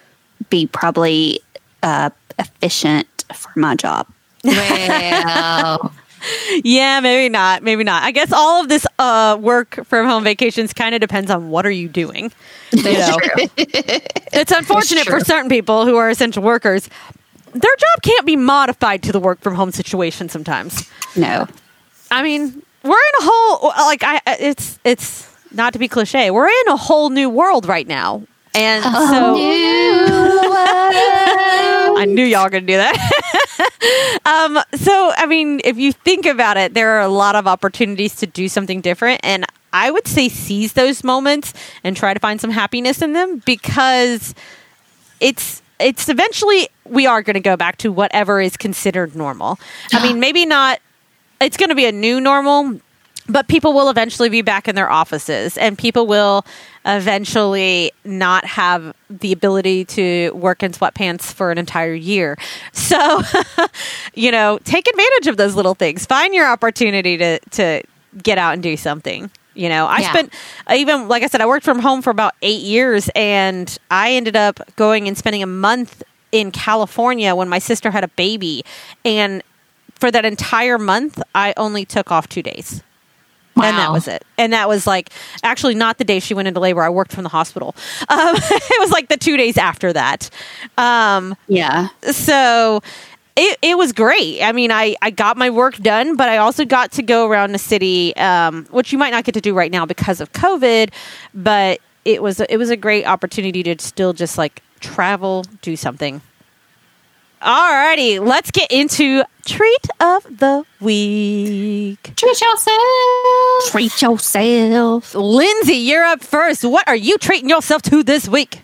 be probably uh, efficient for my job. Well, yeah, maybe not, maybe not. I guess all of this uh, work from home vacations kind of depends on what are you doing. You know, it's unfortunate for certain people who are essential workers. Their job can't be modified to the work from home situation sometimes. No, I mean, we're in a whole like I it's it's not to be cliche. We're in a whole new world right now. And so I knew y'all were going to do that. um so I mean, if you think about it, there are a lot of opportunities to do something different and I would say seize those moments and try to find some happiness in them because it's it's eventually we are going to go back to whatever is considered normal. I mean, maybe not it's going to be a new normal, but people will eventually be back in their offices and people will eventually not have the ability to work in sweatpants for an entire year. So, you know, take advantage of those little things. Find your opportunity to to get out and do something. You know, I Yeah. spent even like I said, I worked from home for about eight years, and I ended up going and spending a month in California when my sister had a baby, and for that entire month, I only took off two days. Wow. And that was it. And that was like actually not the day she went into labor. I worked from the hospital. Um, it was like the two days after that. Um, yeah, so it, it was great. I mean, I, I got my work done, but I also got to go around the city, um, which you might not get to do right now because of COVID. But it was it was a great opportunity to still just like travel, do something. Alrighty, let's get into treat of the week. treat yourself. treat yourself. Lindsey, you're up first. What are you treating yourself to this week?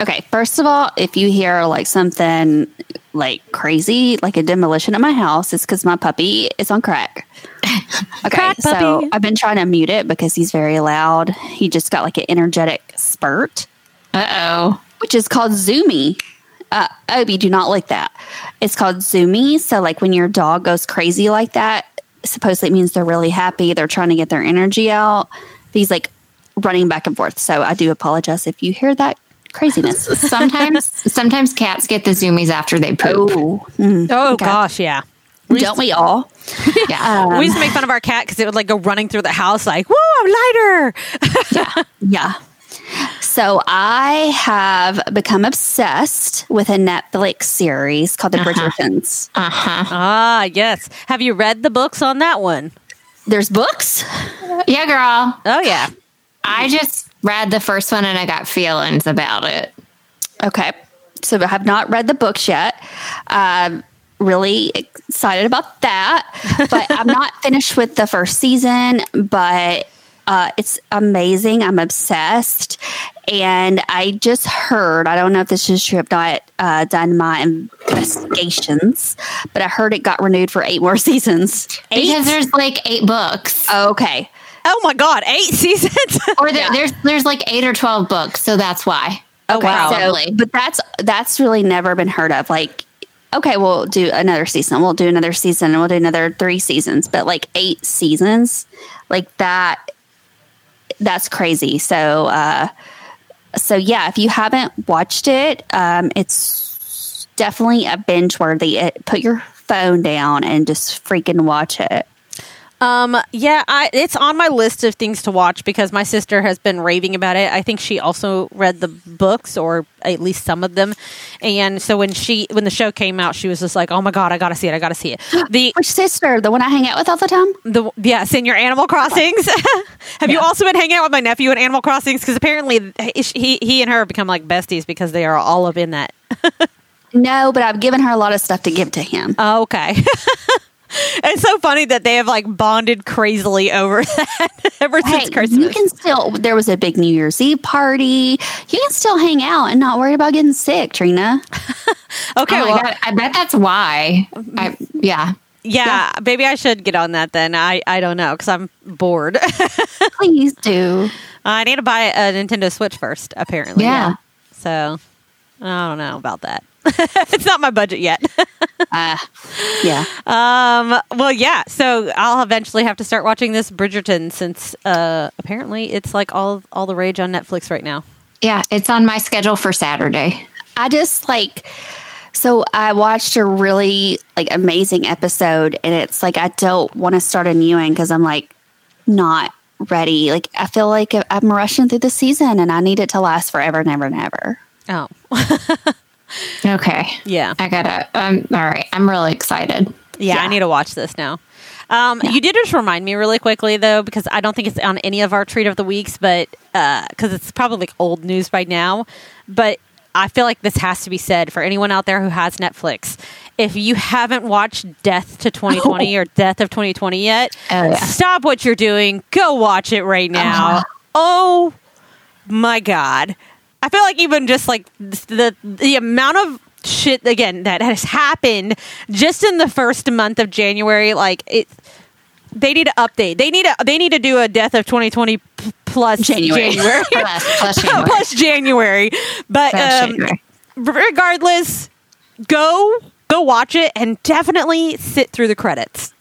Okay, first of all, if you hear like something like crazy, like a demolition at my house, is because my puppy is on crack. Okay, Crack so. I've been trying to mute it because he's very loud. He just got like an energetic spurt, Uh oh. which is called zoomy. Uh, Obi, do not like that. It's called zoomy. So, like when your dog goes crazy like that, supposedly it means they're really happy. They're trying to get their energy out. He's like running back and forth. So, I do apologize if you hear that craziness. Sometimes, sometimes cats get the zoomies after they poop. oh, mm, Oh Okay. gosh, yeah. don't we all? Yeah. we used to make fun of our cat because it would like go running through the house like, "Whoa, I'm lighter." Yeah. Yeah. So I have become obsessed with a Netflix series called The Bridgertons. Uh huh. ah, yes. Have you read the books on that one? There's books. Yeah, girl. Oh yeah. I just read the first one and I got feelings about it. Okay. So I have not read the books yet. Um, really excited about that. But I'm not finished with the first season, but uh, it's amazing. I'm obsessed. And I just heard, I don't know if this is true, I've not uh, done my investigations, but I heard it got renewed for eight more seasons. Because there's like eight books. Okay. Oh my god, eight seasons. Or there, there's there's like eight or twelve books, so that's why. oh wow. So, but that's that's really never been heard of. Like, okay, we'll do another season. We'll do another season, and we'll do another three seasons. But like eight seasons, like that, that's crazy. So, uh, so yeah, if you haven't watched it, um, it's definitely a binge worthy. It, put your phone down and just freaking watch it. Um, yeah, I, it's on my list of things to watch because my sister has been raving about it. I think she also read the books or at least some of them, and so when she when the show came out, she was just like, "Oh my god, I gotta see it! I gotta see it." The Which sister? The one I hang out with all the time? the yeah, your Animal Crossings. have you also been hanging out with my nephew in Animal Crossings? Because apparently he he and her have become like besties because they are all up in that. No, but I've given her a lot of stuff to give to him. Oh, okay. it's so funny that they have like bonded crazily over that ever Hey, since Christmas. you can still. There was a big New Year's Eve party. You can still hang out and not worry about getting sick, Trina. okay, oh well, god, I bet that's why. I, yeah. yeah, maybe I should get on that then. I, I don't know because I'm bored. Please do. I need to buy a Nintendo Switch first, apparently. Yeah. So I don't know about that. it's not my budget yet. Uh, yeah. um, well, yeah. So I'll eventually have to start watching this Bridgerton since uh, apparently it's like all all the rage on Netflix right now. Yeah, it's on my schedule for Saturday. I just like. So I watched a really like amazing episode, and it's like I don't want to start a new one because I'm like not ready. Like I feel like I'm rushing through the season, and I need it to last forever and ever and ever. Oh, Okay. yeah. I gotta um all right. I'm really excited. Yeah, I need to watch this now. Um, You did just remind me really quickly though, because I don't think it's on any of our treat of the weeks, but because it's probably like old news by now. But I feel like this has to be said for anyone out there who has Netflix. If you haven't watched Death to 2020 or Death of 2020 yet, Oh, yeah. stop what you're doing. Go watch it right now. Oh my god! I feel like even just like the the amount of shit again that has happened just in the first month of January, like it. They need to update. They need to. They need to do a death of 2020 plus January. January. Plus, plus January. plus January. But Plus um, January. regardless, go go watch it and definitely sit through the credits.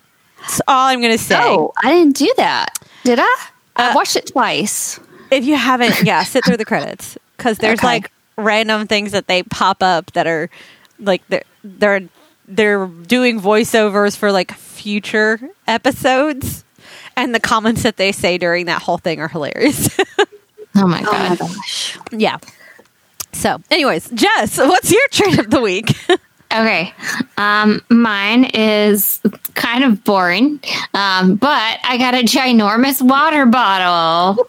That's all I'm going to say. Oh, I didn't do that. Did I? I Uh, watched it twice. If you haven't, yeah, sit through the credits because there's Okay. like random things that they pop up that are like they're they're they're doing voiceovers for like future episodes, and the comments that they say during that whole thing are hilarious. Oh my Oh my god. gosh. yeah. So, anyways, Jess, what's your treat of the week? Okay. Um, mine is kind of boring, um, but I got a ginormous water bottle.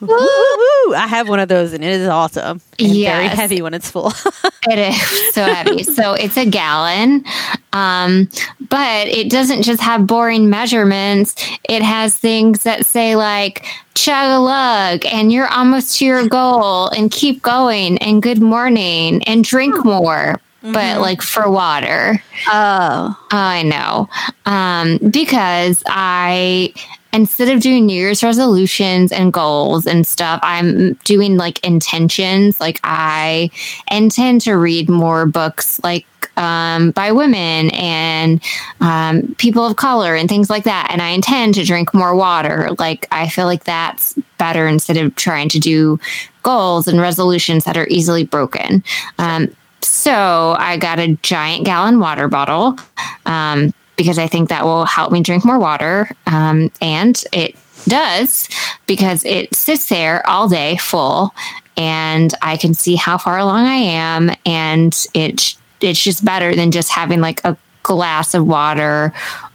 I have one of those, and it is awesome. And very heavy when it's full. It is so heavy. So it's a gallon, um, but it doesn't just have boring measurements. It has things that say like chug a lug and you're almost to your goal and keep going and good morning and drink more. But like for water. Oh, I know. Um, because I, instead of doing New Year's resolutions and goals and stuff, I'm doing like intentions. Like I intend to read more books like um, by women and um, people of color and things like that. And I intend to drink more water. Like I feel like that's better instead of trying to do goals and resolutions that are easily broken. Um, so I got a giant gallon water bottle um, because I think that will help me drink more water. Um, and it does because it sits there all day full and I can see how far along I am. And it, it's just better than just having like a glass of water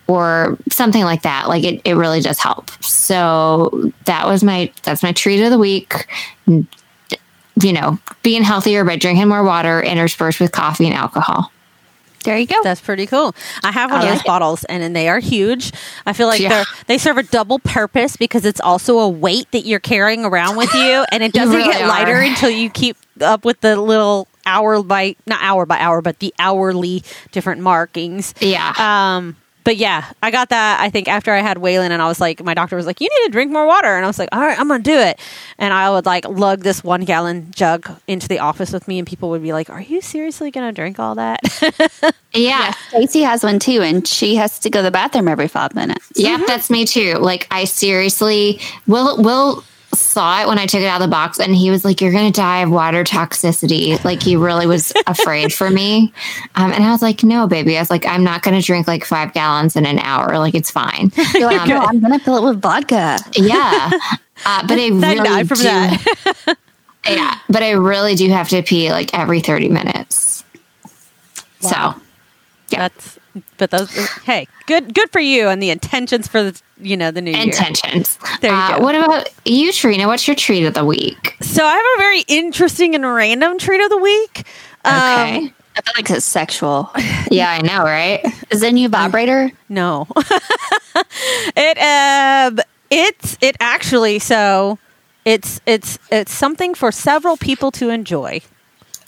or something like that. Like it, it really does help. So that was my, that's my treat of the week you know, being healthier by drinking more water interspersed with coffee and alcohol. there you go. That's pretty cool. I have one I of those like it. bottles, and, and they are huge. I feel like Yeah. they're they serve a double purpose because it's also a weight that you're carrying around with you, and it doesn't really get lighter are. until you keep up with the little hour by not hour by hour, but the hourly different markings. Yeah. Um, but yeah, I got that. I think after I had Waylon, and I was like, my doctor was like, "You need to drink more water," and I was like, "All right, I'm gonna do it." And I would like lug this one gallon jug into the office with me, and people would be like, "Are you seriously gonna drink all that?" yeah. Stacy has one too, and she has to go to the bathroom every five minutes. Yep, mm-hmm. that's me too. Like I seriously Will Will saw it when I took it out of the box and he was like, You're gonna die of water toxicity. Like he really was afraid for me. Um, and I was like, No, baby. I was like, I'm not gonna drink like five gallons in an hour. Like it's fine. You're like, Um, no, I'm gonna fill it with vodka. yeah. Uh, but I really from do, that. yeah, but I really do have to pee like every 30 minutes. Wow. So Yeah. That's but those hey, good good for you and the intentions for the you know the new year. intentions. There you uh, go. What about you, Trina? What's your treat of the week? So I have a very interesting and random treat of the week. Um, Okay. I feel like it's sexual. yeah, I know, right? Is it a new vibrator? no, it um it's it actually so it's it's it's something for several people to enjoy.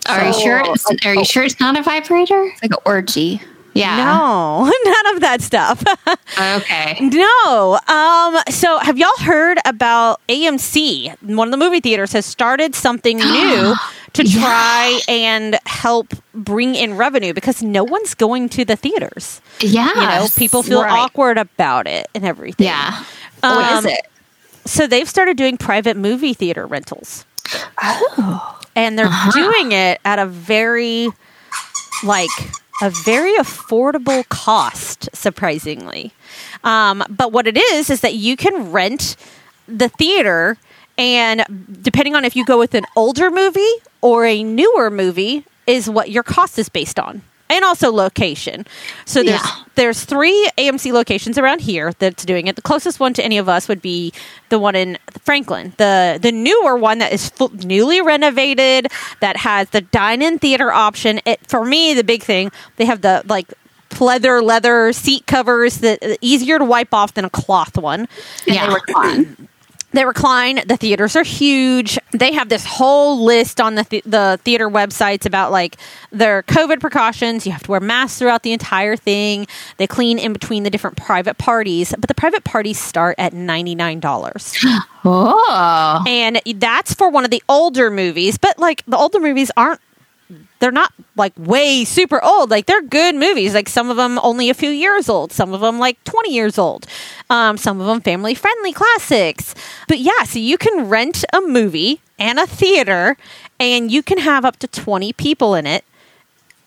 Are you sure? It's, are you sure it's not a vibrator? It's like an orgy. Yeah. No, none of that stuff. Okay. No. Um, so have y'all heard about AMC? One of the movie theaters has started something new to try and help bring in revenue because no one's going to the theaters. Yeah. You know, people feel right. awkward about it and everything. Yeah. what Um, is it? So they've started doing private movie theater rentals. Oh, And they're Uh-huh. doing it at a very like a very affordable cost, surprisingly. Um, but what it is is that you can rent the theater, and depending on if you go with an older movie or a newer movie, is what your cost is based on. And also location. So there's Yeah. there's three AMC locations around here that's doing it. The closest one to any of us would be the one in Franklin. The the newer one that is fu- newly renovated that has the dine-in theater option. It for me the big thing they have the like pleather leather seat covers that easier to wipe off than a cloth one. Yeah. They recline. The theaters are huge. They have this whole list on the th- the theater websites about like their COVID precautions. You have to wear masks throughout the entire thing. They clean in between the different private parties, but the private parties start at ninety nine dollars, Oh. and that's for one of the older movies. But like the older movies aren't. They're not like way super old. Like they're good movies. Like some of them only a few years old. Some of them like twenty years old. Um, some of them family friendly classics. But yeah, so you can rent a movie and a theater, and you can have up to twenty people in it,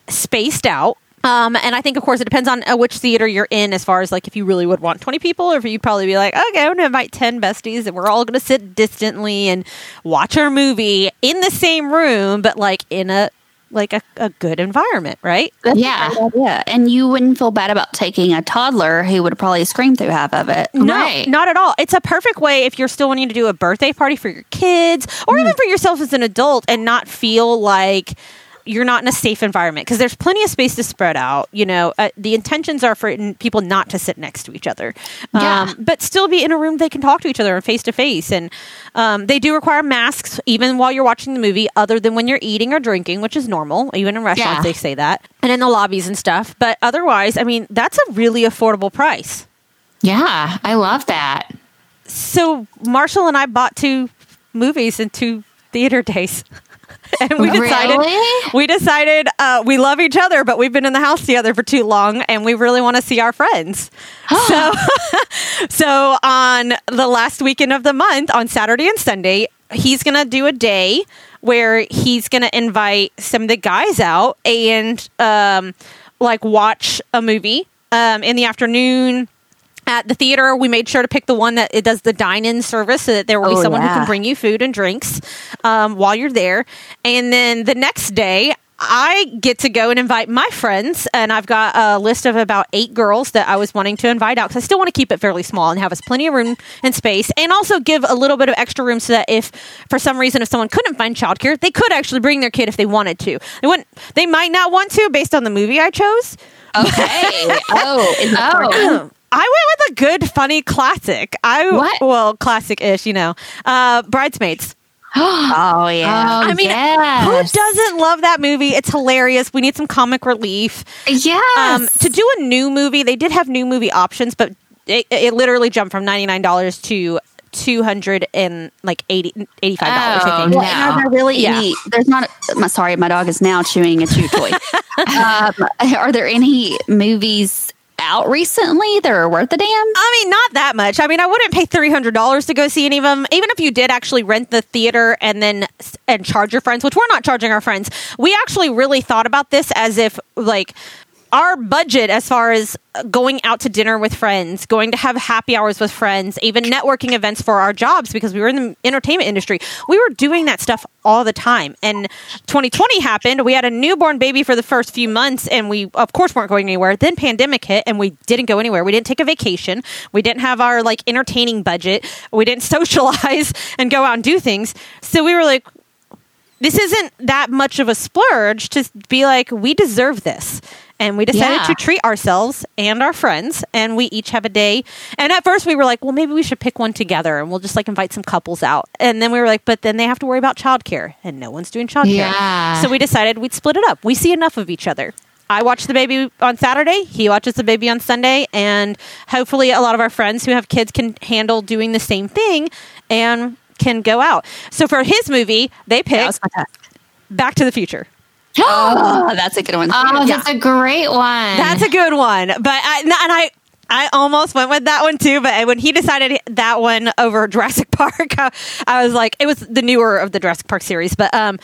spaced out. Um, and I think, of course, it depends on uh, which theater you're in, as far as like if you really would want 20 people, or if you'd probably be like, okay, I'm to invite 10 besties and we're all going to sit distantly and watch our movie in the same room, but like in a like a, a good environment, right? That's Yeah. a great idea. And you wouldn't feel bad about taking a toddler who would probably scream through half of it. No, Right. not at all. It's a perfect way if you're still wanting to do a birthday party for your kids or mm. even for yourself as an adult and not feel like you're not in a safe environment because there's plenty of space to spread out. You know, uh, the intentions are for people not to sit next to each other, um, Yeah. but still be in a room they can talk to each other and face to face. And um, they do require masks even while you're watching the movie, other than when you're eating or drinking, which is normal. Even in restaurants, Yeah. they say that, and in the lobbies and stuff. But otherwise, I mean, that's a really affordable price. Yeah, I love that. So Marshall and I bought two movies and two theater days. and we decided Really? we decided uh, we love each other, but we've been in the house together for too long, and we really want to see our friends. so, so on the last weekend of the month, on Saturday and Sunday, he's gonna do a day where he's gonna invite some of the guys out and um, like watch a movie um, in the afternoon at the theater we made sure to pick the one that it does the dine-in service so that there will be Oh, someone who can bring you food and drinks um, while you're there and then the next day I get to go and invite my friends, and I've got a list of about eight girls that I was wanting to invite out because I still want to keep it fairly small and have us plenty of room and space, and also give a little bit of extra room so that if, for some reason, if someone couldn't find childcare, they could actually bring their kid if they wanted to. They wouldn't. They might not want to based on the movie I chose. Okay. oh, Oh. I went with a good, funny classic. I What? well, classic-ish, you know. Uh, Bridesmaids. Oh yeah. Oh, I mean, yes. who doesn't love that movie? It's hilarious. We need some comic relief. Yes. Um, to do a new movie, they did have new movie options, but it, it literally jumped from ninety nine dollars to two hundred and like 80 85 dollars. I Oh, think. no. Well, are there really Yeah. any? There's not. My sorry, my dog is now chewing a chew toy. um, are there any movies out recently that are worth a damn? I mean, not that much. I mean, I wouldn't pay three hundred dollars to go see any of them. Even if you did actually rent the theater and then and charge your friends, which we're not charging our friends. We actually really thought about this as if like our budget as far as going out to dinner with friends, going to have happy hours with friends, even networking events for our jobs because we were in the entertainment industry. We were doing that stuff all the time. And 2020 happened. We had a newborn baby for the first few months and we of course weren't going anywhere. Then pandemic hit and we didn't go anywhere. We didn't take a vacation. We didn't have our like entertaining budget. We didn't socialize and go out and do things. So we were like this isn't that much of a splurge to be like we deserve this and we decided Yeah. to treat ourselves and our friends and we each have a day and at first we were like well maybe we should pick one together and we'll just like invite some couples out and then we were like but then they have to worry about childcare and no one's doing childcare Yeah. so we decided we'd split it up we see enough of each other I watch the baby on Saturday. He watches the baby on Sunday, and hopefully, a lot of our friends who have kids can handle doing the same thing and can go out. So for his movie, they That picked was my task. Back to the Future. Oh, that's a good one. oh, that's a great one. That's a good one. But I, and I I almost went with that one too. But when he decided that one over Jurassic Park, I, I was like, it was the newer of the Jurassic Park series. But um,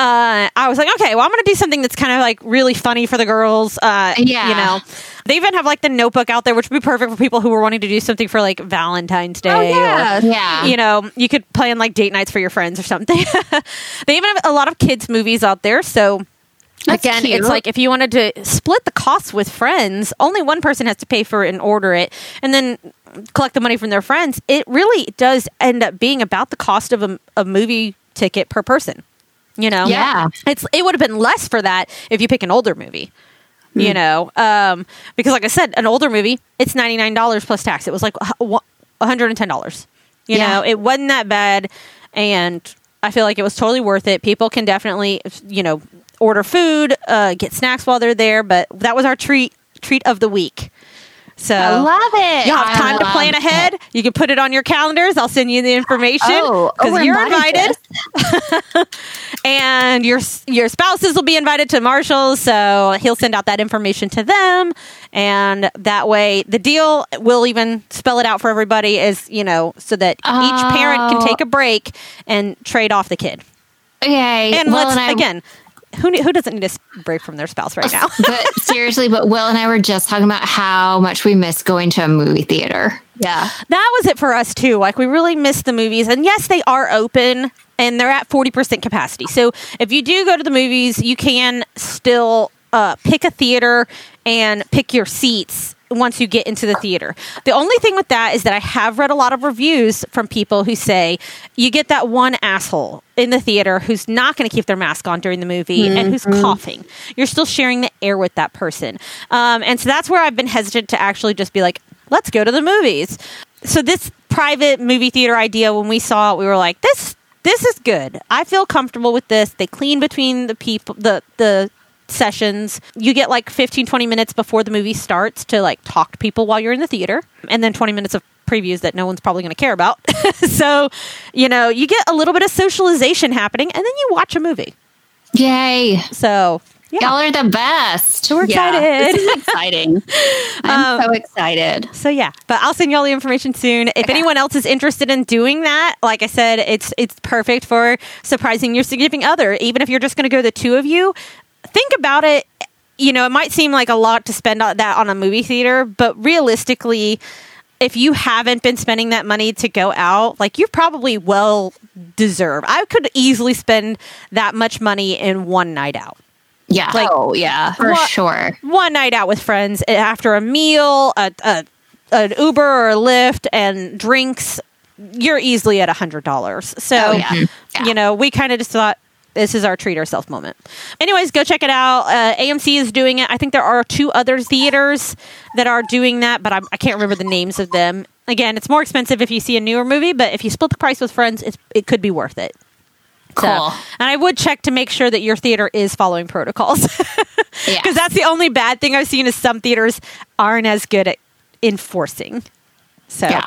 uh, I was like, okay, well, I'm going to do something that's kind of like really funny for the girls. Uh, Yeah. you know, they even have like the Notebook out there, which would be perfect for people who were wanting to do something for like Valentine's Day. Oh, or- yeah. yeah. you know, you could plan like date nights for your friends or something. they even have a lot of kids movies out there, so That's again, cute. it's like if you wanted to split the costs with friends, only one person has to pay for it and order it, and then collect the money from their friends. It really does end up being about the cost of a, a movie ticket per person. You know, Yeah. it's it would have been less for that if you pick an older movie. You know, um, because like I said, an older movie, it's ninety nine dollars plus tax. It was like one hundred and ten dollars. You Yeah. know, it wasn't that bad, and I feel like it was totally worth it. People can definitely, you know, order food, uh, get snacks while they're there. But that was our treat treat of the week. So I love it. you have time to plan it. ahead. You can put it on your calendars. I'll send you the information Oh, because oh, we're you're invited, and your your spouses will be invited to Marshall's. So he'll send out that information to them, and that way the deal will even spell it out for everybody. Is you know so that each parent can Oh. take a break and trade off the kid. Okay. And Will let's I- again, who who doesn't need a break from their spouse right now? but seriously, but Will and I were just talking about how much we miss going to a movie theater. Yeah. that was it for us too. Like we really miss the movies, and yes, they are open and they're at forty percent capacity. So if you do go to the movies, you can still uh, pick a theater and pick your seats once you get into the theater. The only thing with that is that I have read a lot of reviews from people who say you get that one asshole in the theater who's not going to keep their mask on during the movie and who's coughing. You're still sharing the air with that person. Um, and so that's where I've been hesitant to actually just be like, let's go to the movies. So this private movie theater idea, when we saw it, we were like, this this is good. I feel comfortable with this. They clean between the people the the sessions. You get like 15 20 minutes before the movie starts to like talk to people while you're in the theater and then 20 minutes of previews that no one's probably going to care about. so, you know, you get a little bit of socialization happening and then you watch a movie. Yay. So, yeah. Y'all are the best. So we're Yeah, excited. this is exciting. I'm Um, so excited. So yeah, but I'll send you all the information soon. If Okay. anyone else is interested in doing that, like I said, it's it's perfect for surprising your significant other. Even if you're just going to go the two of you, think about it. You know, it might seem like a lot to spend on that on a movie theater, but realistically, if you haven't been spending that money to go out, like you probably well deserve. I could easily spend that much money in one night out. Yeah. Like- oh yeah. for What- sure. one night out with friends after a meal, a, a an Uber or a Lyft, and drinks, you're easily at a hundred dollars. So, Oh, yeah. Yeah. you know, we kind of just thought this is our treat ourselves moment. Anyways, go check it out. Uh, AMC is doing it. I think there are two other theaters that are doing that, but I, I can't remember the names of them. Again, it's more expensive if you see a newer movie, but if you split the price with friends, it's, it could be worth it. So- Cool. and I would check to make sure that your theater is following protocols. Yeah. Because that's the only bad thing I've seen is some theaters aren't as good at enforcing. So, Yeah.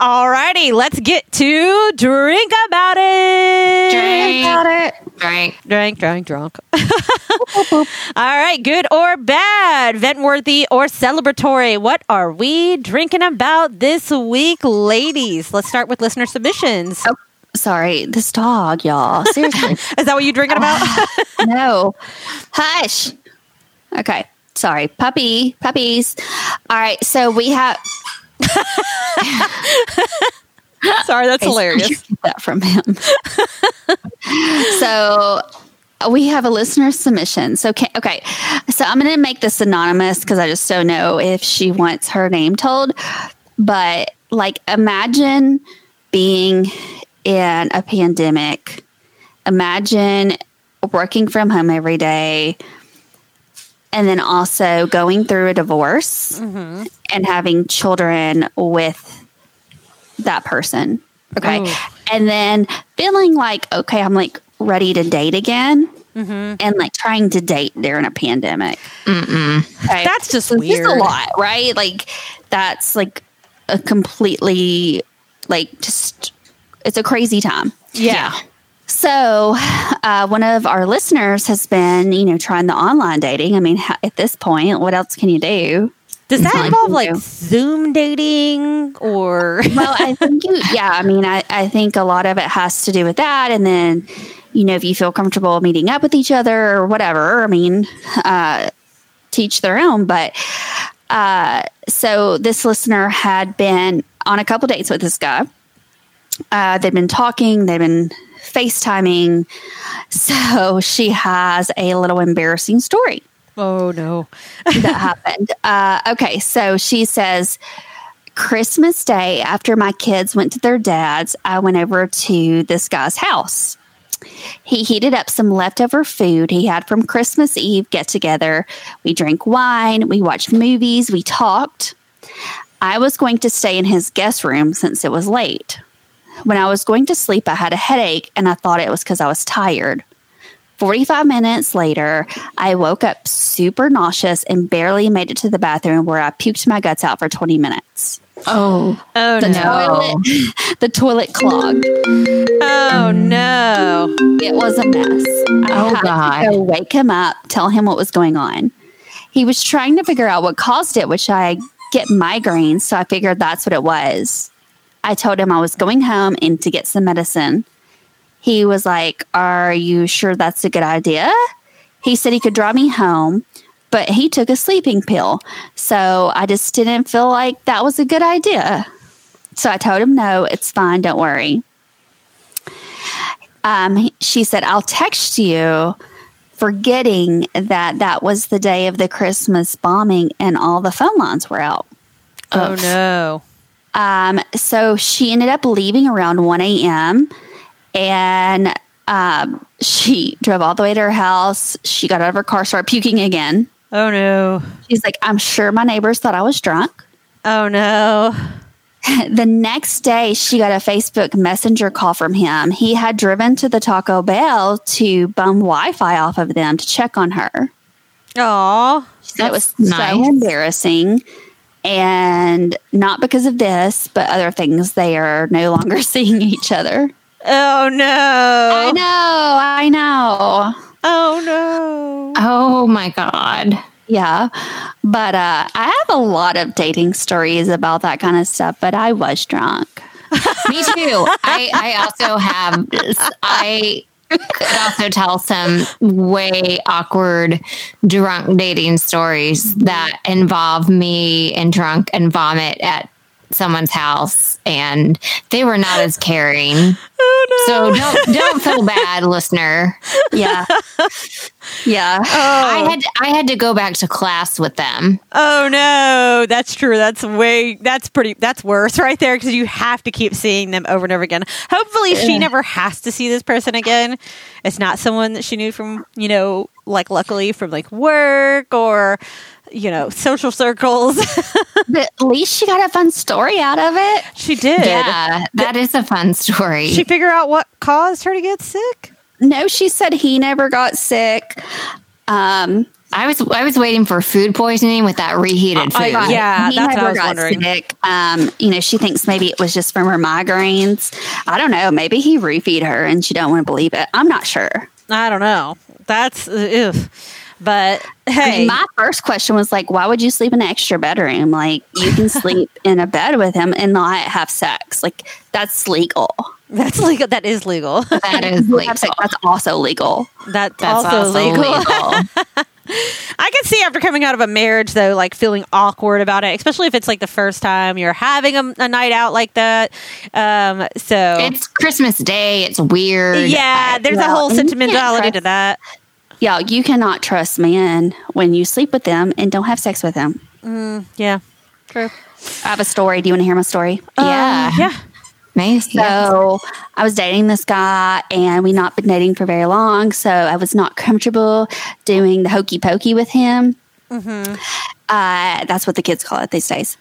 alrighty, let's get to drink about it. Drink. Got it. Right. drink, drink, drunk. All right, good or bad, vent-worthy or celebratory. What are we drinking about this week, ladies? Let's start with listener submissions. Oh, sorry. This dog, y'all. Seriously. Is that what you're drinking about? no. Hush. Okay. Sorry. Puppy. Puppies. All right. So we have. Sorry, that's hilarious. that from him. so we have a listener submission. So can, okay, so I'm going to make this anonymous because I just don't know if she wants her name told. But like, imagine being in a pandemic. Imagine working from home every day. And then also going through a divorce mm-hmm. and having children with that person. Okay. Ooh. And then feeling like, okay, I'm like ready to date again. And like trying to date during a pandemic. Okay. That's just So it's weird. a lot, right? Like that's like a completely like just it's a crazy time. Yeah. So, uh, one of our listeners has been, you know, trying the online dating. I mean, at this point, what else can you do? Does that involve like Zoom dating or? Well, I think you, yeah, I mean, I, I think a lot of it has to do with that. And then, you know, if you feel comfortable meeting up with each other or whatever, I mean, uh, teach their own. But uh, so this listener had been on a couple dates with this guy. Uh, they've been talking, they've been FaceTiming. So she has a little embarrassing story Oh no! that happened. Uh, okay, so she says, Christmas Day, after my kids went to their dad's, I went over to this guy's house. He heated up some leftover food he had from Christmas Eve get together. We drank wine, we watched movies, we talked. I was going to stay in his guest room since it was late. When I was going to sleep, I had a headache and I thought it was because I was tired. 45 minutes later, I woke up super nauseous and barely made it to the bathroom where I puked my guts out for 20ty minutes. Oh. Oh The no! toilet the toilet clogged. Oh no! It was a mess. I Oh, had God. to go wake him up, tell him what was going on. He was trying to figure out what caused it, which I get migraines, so I figured that's what it was. I told him I was going home and to get some medicine. He was like, Are you sure that's a good idea? He said he could drive me home, but he took a sleeping pill. So I just didn't feel like that was a good idea. So I told him, No, it's fine. Don't worry. Um, she said, I'll text you forgetting that that was the day of the Christmas bombing and all the phone lines were out. Oh no. Um, so she ended up leaving around 1 a.m. and um, she drove all the way to her house. She got out of her car, started puking again. Oh no. She's like, I'm sure my neighbors thought I was drunk. Oh no. the next day, she got a Facebook Messenger call from him. He had driven to the Taco Bell to bum Wi Fi off of them to check on her. Aw. that was nice. so embarrassing. And not because of this, but other things, they are no longer seeing each other. Oh no. I know, I know. Oh no. Oh my God. Yeah. But uh, I have a lot of dating stories about that kind of stuff, but I was drunk. Me too. I, I also have, I could also tell some way awkward drunk dating stories that involve me and drunk and vomit at someone's house and they were not as caring. Oh, so don't don't feel bad, listener. Yeah. yeah. I oh. had I had to go back to class with them. Oh no, that's true. That's way. That's pretty. That's worse right there because you have to keep seeing them over and over again. Hopefully, she never has to see this person again. It's not someone that she knew from you know, like luckily from like work or you know social circles. But at least she got a fun story out of it. she did. Yeah, that is a fun story. She figure out what caused her to get sick. No, she said he never got sick. Um, I was I was waiting for food poisoning with that reheated food. I- yeah, he that's what I never was got wondering. sick. Um, you know, she thinks maybe it was just from her migraines. I don't know. Maybe he roofied her and she don't want to believe it. I'm not sure. I don't know. That's uh, ew. But I hey, mean, my first question was like, why would you sleep in an extra bedroom? Like, you can sleep in a bed with him and not have sex. Like, that's legal. that's legal. That is legal. that is legal. sex, that's also legal. That's, That's also, legal. I can see after coming out of a marriage, though, like feeling awkward about it, especially if it's like the first time you're having a, a night out like that. Um, so It's Christmas Day. It's weird. yeah, there's a whole and you can't sentimentality to that. Yeah, you cannot trust men when you sleep with them and don't have sex with them. Yeah, true. I have a story. Do you want to hear my story? Yeah. Yeah. Nice. So I was dating this guy, and we not been dating for very long. So I was not comfortable doing the hokey pokey with him. Uh, that's what the kids call it these days.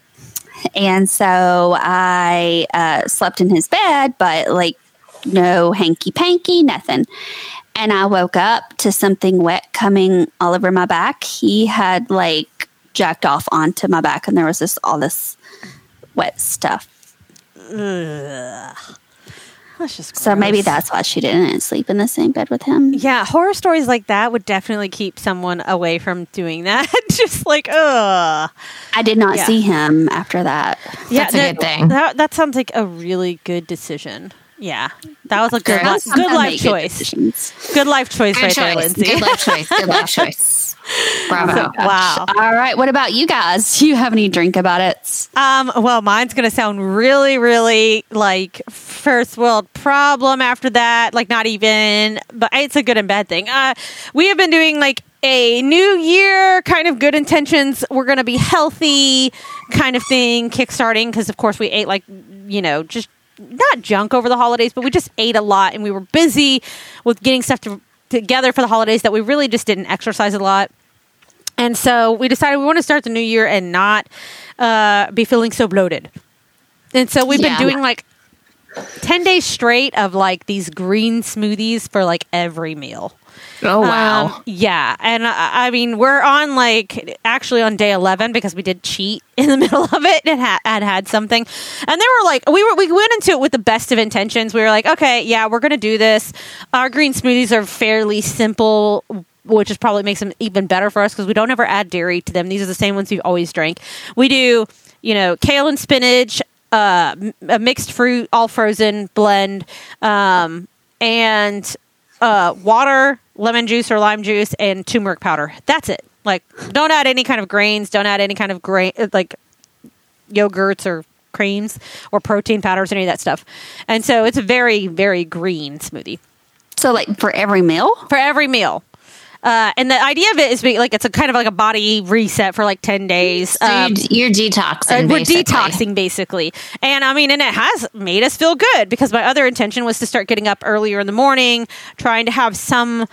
And so I uh, slept in his bed, but like no hanky panky, nothing. And I woke up to something wet coming all over my back. He had like jacked off onto my back, and there was just all this wet stuff. That's just So maybe that's why she didn't sleep in the same bed with him. Yeah, horror stories like that would definitely keep someone away from doing that. just like, ugh. I did not Yeah. see him after that. Yeah, That's a that- good thing. That, that sounds like a really good decision. Yeah, that was a good, li- good life good choice. decisions. Good life choice Good right there. Lindsey. Good life choice. Good life choice. Bravo. wow. All right. What about you guys? Do you have any drink about it? Um, well, mine's going to sound really, really like first world problem after that. Like, not even, but it's a good and bad thing. Uh, we have been doing like a new year kind of good intentions. We're going to be healthy kind of thing, kickstarting, because of course we ate like, you know, just not junk over the holidays, but we just ate a lot and we were busy with getting stuff to, together for the holidays that we really just didn't exercise a lot. And so we decided we want to start the new year and not uh, be feeling so bloated. And so we've Yeah. been doing like 10 days straight of like these green smoothies for like every meal. Oh wow. Um, yeah. And uh, I mean, we're on like actually on day 11 because we did cheat in the middle of it and had, had had something. And they were like, we were, we went into it with the best of intentions. We were like, okay, yeah, we're to do this. Our green smoothies are fairly simple. Which is probably makes them even better for us because we don't ever add dairy to them. These are the same ones we've always drank. We do, you know, kale and spinach, uh, a mixed fruit, all frozen blend, um, and uh, water, lemon juice or lime juice, and turmeric powder. That's it. Like, don't add any kind of grains. Don't add any kind of grain like yogurts or creams or protein powders, or any of that stuff. And so it's a very, very green smoothie So, like for every meal? for every meal. Uh, and the idea of it is be, like it's a kind of like a body reset for like ten days. Um, Dude, you're detoxing. uh, we're basically. detoxing basically and i mean and it has made us feel good because my other intention was to start getting up earlier in the morning trying to have some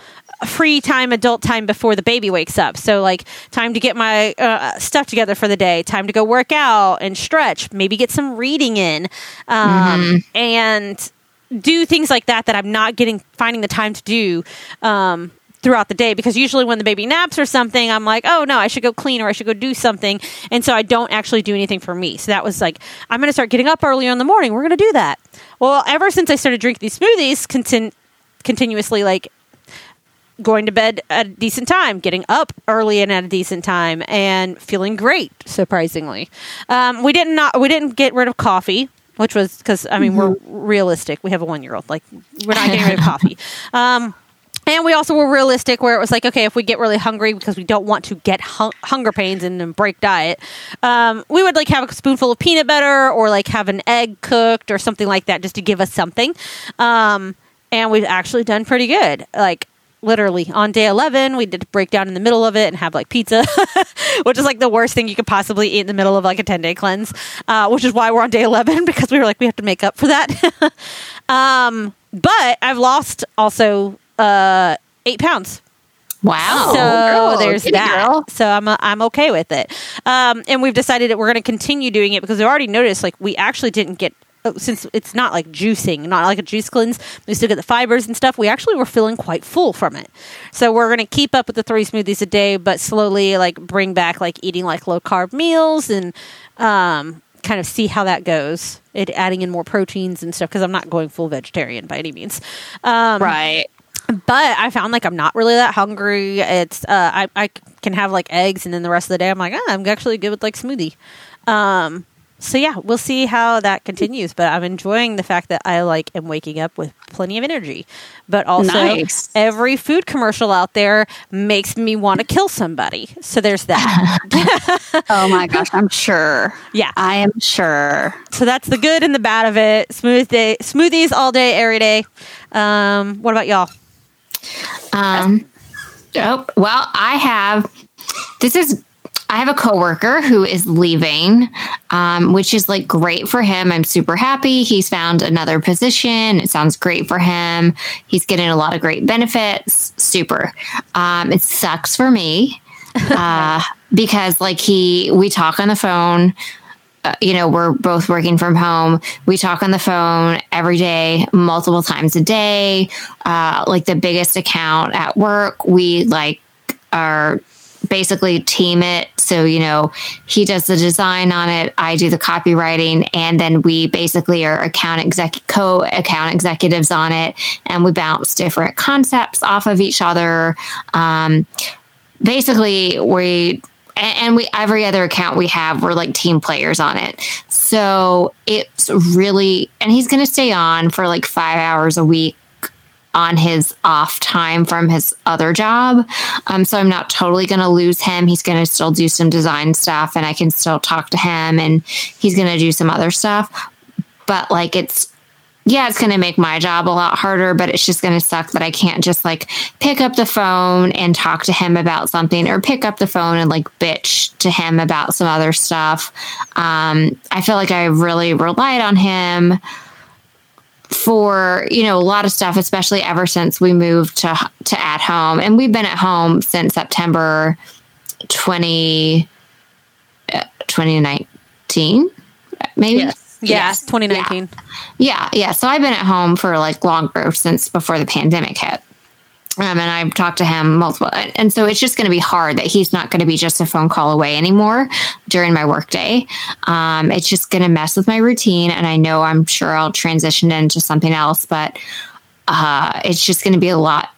free time adult time before the baby wakes up so like time to get my uh, stuff together for the day time to go work out and stretch maybe get some reading in um, and do things like that that i'm not getting finding the time to do um, throughout the day because usually when the baby naps or something i'm like oh no i should go clean or i should go do something and so i don't actually do anything for me so that was like i'm going to start getting up earlier in the morning we're going to do that well ever since i started drinking these smoothies contin- continuously like going to bed at a decent time, getting up early and at a decent time, and feeling great. Surprisingly, um, we didn't not we didn't get rid of coffee, which was because I mean we're realistic. We have a one year old, like we're not getting rid of coffee. Um, and we also were realistic where it was like, okay, if we get really hungry because we don't want to get hun- hunger pains and break diet, um, we would like have a spoonful of peanut butter or like have an egg cooked or something like that just to give us something. Um, and we've actually done pretty good. Like literally on day 11 we did break down in the middle of it and have like pizza which is like the worst thing you could possibly eat in the middle of like a 10 day cleanse uh, which is why we're on day 11 because we were like we have to make up for that um, but i've lost also uh, eight pounds Wow. so girl, there's that. girl. So I'm I'm okay with it. Um, and we've decided that we're going to continue doing it because we already noticed like we actually didn't get oh, since it's not like juicing, not like a juice cleanse. We still get the fibers and stuff. We actually were feeling quite full from it. So we're going to keep up with the three smoothies a day, but slowly like bring back like eating like low carb meals and um, kind of see how that goes. It adding in more proteins and stuff because I'm not going full vegetarian by any means. Um, Right. But I found like I'm not really that hungry. It's uh, I I can have like eggs, and then the rest of the day I'm like, ah, I'm actually good with like smoothie. Um, so yeah, we'll see how that continues. But I'm enjoying the fact that I like am waking up with plenty of energy. But also, Nice. every food commercial out there makes me want to kill somebody. So there's that. Oh my gosh, I'm sure. Yeah. I am sure. so that's the good and the bad of it. Smooth day, smoothies all day, every day. Um, what about y'all? Um, oh, well, I have, this is, I have a coworker who is leaving, um, which is like great for him. I'm super happy. He's found another position. It sounds great for him. He's getting a lot of great benefits. Super. Um, it sucks for me uh, because like he, we talk on the phone you know, we're both working from home. We talk on the phone every day, multiple times a day. Uh, like the biggest account at work, we like are basically team it. So, you know, he does the design on it, I do the copywriting, and then we basically are account exec co account executives on it, and we bounce different concepts off of each other. Um, basically we and we every other account we have we're like team players on it. So it's really and he's going to stay on for like five hours a week on his off time from his other job. Um, so i'm not totally going to lose him. He's going to still do some design stuff and i can still talk to him and he's going to do some other stuff. But like it's yeah, it's going to make my job a lot harder, but it's just going to suck that I can't just like pick up the phone and talk to him about something or pick up the phone and like bitch to him about some other stuff. Um, I feel like I really relied on him for you know a lot of stuff especially ever since we moved to to at home and we've been at home since september 20 uh, 2019 maybe Yes. Yes, 2019. yeah, yeah. So I've been at home for like longer since before the pandemic hit. Um, and I've talked to him multiple, and so it's just going to be hard that he's not going to be just a phone call away anymore during my workday. Um, it's just going to mess with my routine, and I know I'm sure I'll transition into something else, but uh, it's just going to be a lot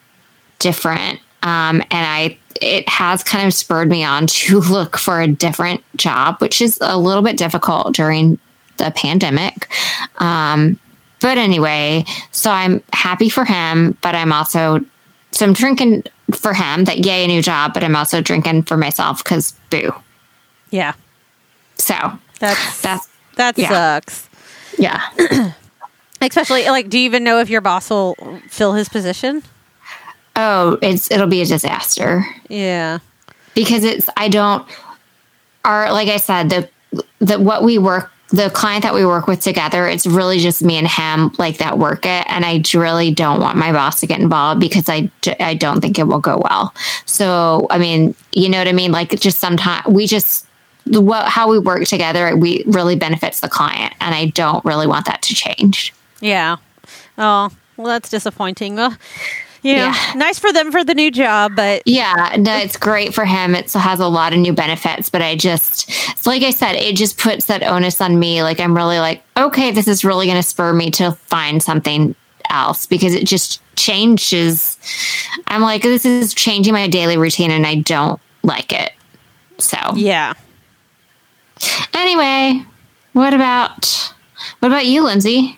different. Um, and I, it has kind of spurred me on to look for a different job, which is a little bit difficult during the pandemic. Um, but anyway, so I'm happy for him, but I'm also, so I'm drinking for him that yay, a new job, but I'm also drinking for myself because boo. Yeah. So That's that's, that yeah. sucks. yeah. Especially like, do you even know if your boss will fill his position? oh, it's it'll be a disaster Yeah. because it's I don't are like I said the the what we work the client that we work with together it's really just me and him like that work it and I really don't want my boss to get involved because I, I don't think it will go well. So I mean, you know what I mean? Like just sometimes we just what how we work together we really benefits the client and I don't really want that to change. Yeah. Oh, well, that's disappointing. Well, you know, Yeah. nice for them for the new job, but Yeah, no, it's great for him. It has a lot of new benefits, but I just, like I said, it just puts that onus on me. Like I'm really like, okay, this is really going to spur me to find something else because it just changes. I'm like, this is changing my daily routine, and I don't like it. So yeah. anyway, what about what about you, Lindsey?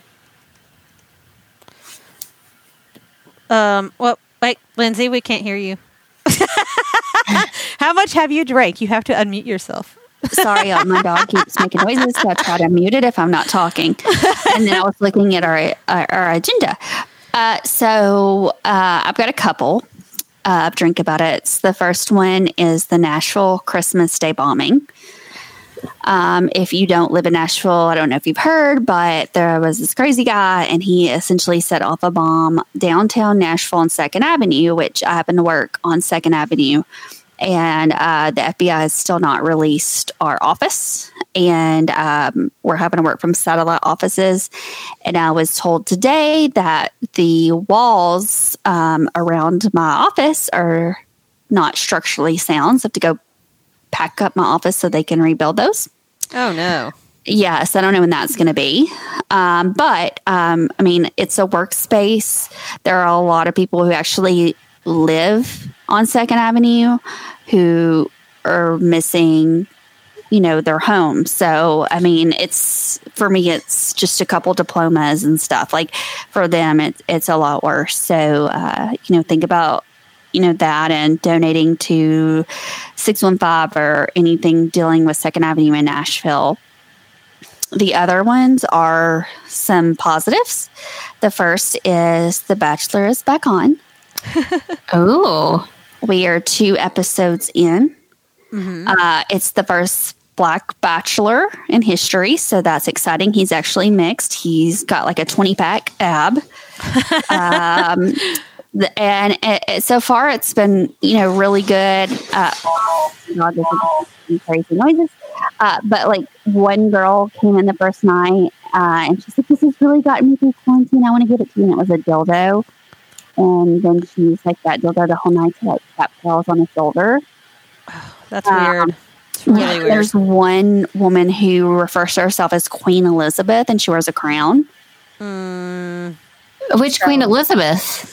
Um, well, wait, Lindsey, we can't hear you. How much have you drank? You have to unmute yourself. Sorry, uh, my dog keeps making noises, so I try to mute it if I'm not talking. And then I was looking at our our, our agenda. Uh, so uh, I've got a couple uh, drink about it. The first one is the Nashville Christmas Day bombing. Um, if you don't live in Nashville, I don't know if you've heard, but there was this crazy guy, and he essentially set off a bomb downtown Nashville on Second Avenue, which I happen to work on Second Avenue. And uh, the FBI has still not released our office, and um, we're having to work from satellite offices. And I was told today that the walls um, around my office are not structurally sound, so I have to go pack up my office so they can rebuild those. Oh no. Yes, I don't know when that's going to be. Um, but um, I mean, it's a workspace. There are a lot of people who actually live on Second Avenue who are missing, you know, their home. So, I mean, it's for me, it's just a couple diplomas and stuff. Like for them, it's it's a lot worse. So, uh, you know, think about you know that and donating to 615 or anything dealing with second avenue in nashville. The other ones are some positives. The first is the bachelor is back on. Oh, we are two episodes in. Uh, it's the first black bachelor in history so that's exciting. He's actually mixed. He's got like a 20 pack ab. Um, and it, it- so far it's been you know really good. Uh, God, this is crazy noises. Uh, but like one girl came in the first night uh, and she's like this has really gotten me through quarantine. I want to give it to you. And it was a dildo. And then she used like that dildo the whole night to like tap girls on the shoulder. That's Um, weird. It's really weird. there's one woman who refers to herself as queen elizabeth and she wears a crown. Mm, which Queen Elizabeth?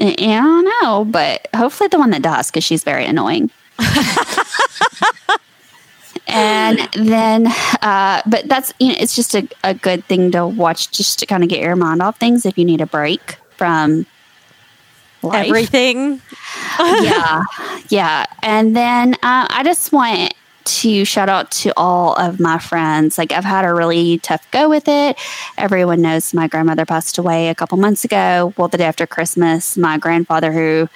I don't know, but hopefully the one that does because she's very annoying. and then, uh, but that's you know, it's just a, a good thing to watch just to kind of get your mind off things if you need a break from life. everything. yeah, yeah. And then uh, I just want to shout out to all of my friends. Like I've had a really tough go with it. Everyone knows my grandmother passed away a couple months ago. Well, the day after Christmas, my grandfather, who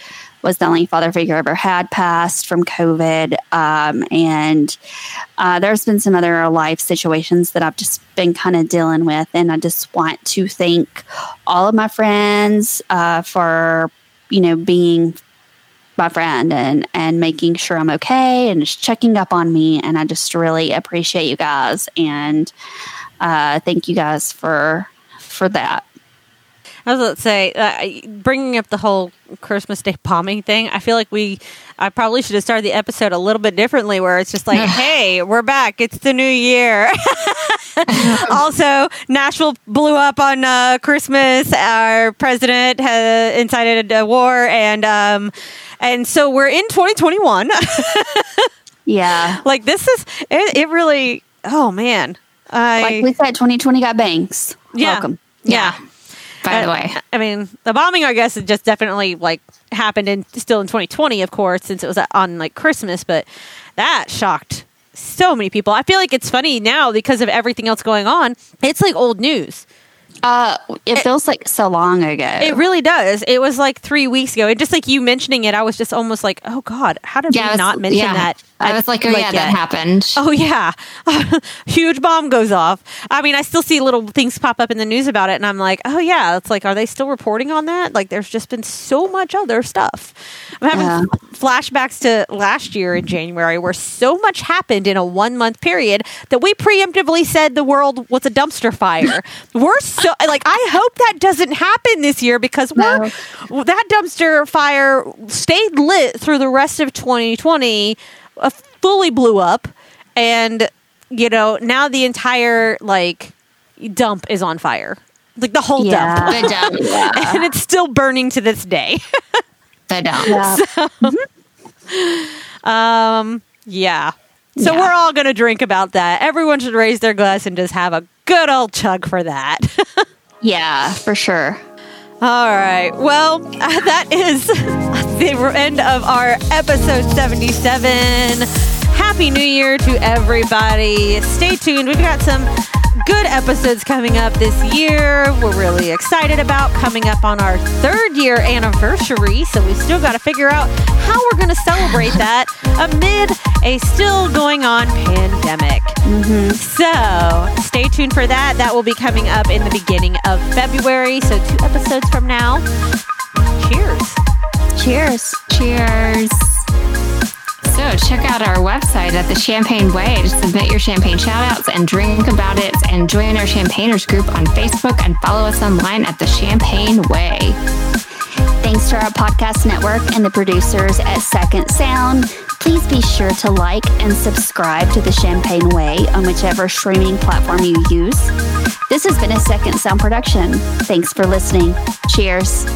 was the only father figure I ever had, passed from COVID. Um, and uh, there's been some other life situations that I've just been kind of dealing with. And I just want to thank all of my friends uh, for, you know, being my friend and and making sure I'm okay and just checking up on me and I just really appreciate you guys and uh, thank you guys for for that. I was going to say, uh, bringing up the whole Christmas Day bombing thing, I feel like we, I probably should have started the episode a little bit differently where it's just like, hey, we're back. It's the new year. also, Nashville blew up on uh, Christmas. Our president has incited a war. And, um, and so we're in 2021. Yeah, like, this is, it, it really, oh man. I, like we said, 2020 got banks. yeah. Welcome. Yeah. By the Uh, way, I mean, the bombing, I guess, it just definitely like happened in still in 2020, of course, since it was on like Christmas. But that shocked so many people. I feel like it's funny now because of everything else going on. It's like old news. Uh, it feels like so long ago. It really does. It was like three weeks ago. And just like you mentioning it, I was just almost like, oh God, how did Yeah, we was- not mention yeah. that? I was like, oh yeah, that happened. Oh yeah, huge bomb goes off. I mean, I still see little things pop up in the news about it, and I'm like, oh yeah, it's like, are they still reporting on that? Like, there's just been so much other stuff. I'm having Yeah. flashbacks to last year in January, where so much happened in a one month period that we preemptively said the world was a dumpster fire. we're so like, I hope that doesn't happen this year because we're that dumpster fire stayed lit through the rest of 2020 uh, fully blew up and you know now the entire like dump is on fire like the whole Yeah. dump The dump. and it's still burning to this day The dump. Yeah. um yeah so Yeah. we're all gonna drink about that everyone should raise their glass and just have a good old chug for that yeah, for sure. All right. Well, that is the end of our episode 77. Happy New Year to everybody. Stay tuned. We've got some good episodes coming up this year. We're really excited about coming up on our third year anniversary. So we still got to figure out how we're going to celebrate that amid a still going on pandemic. So stay tuned for that. That will be coming up in the beginning of February. So two episodes from now. Cheers. Cheers. Cheers. So check out our website at the Champagne Way to submit your champagne shoutouts and drink about it and join our champagners group on Facebook and follow us online at the Champagne Way. Thanks to our podcast network and the producers at Second Sound. Please be sure to like and subscribe to the Champagne Way on whichever streaming platform you use. This has been a Second Sound production. Thanks for listening. Cheers.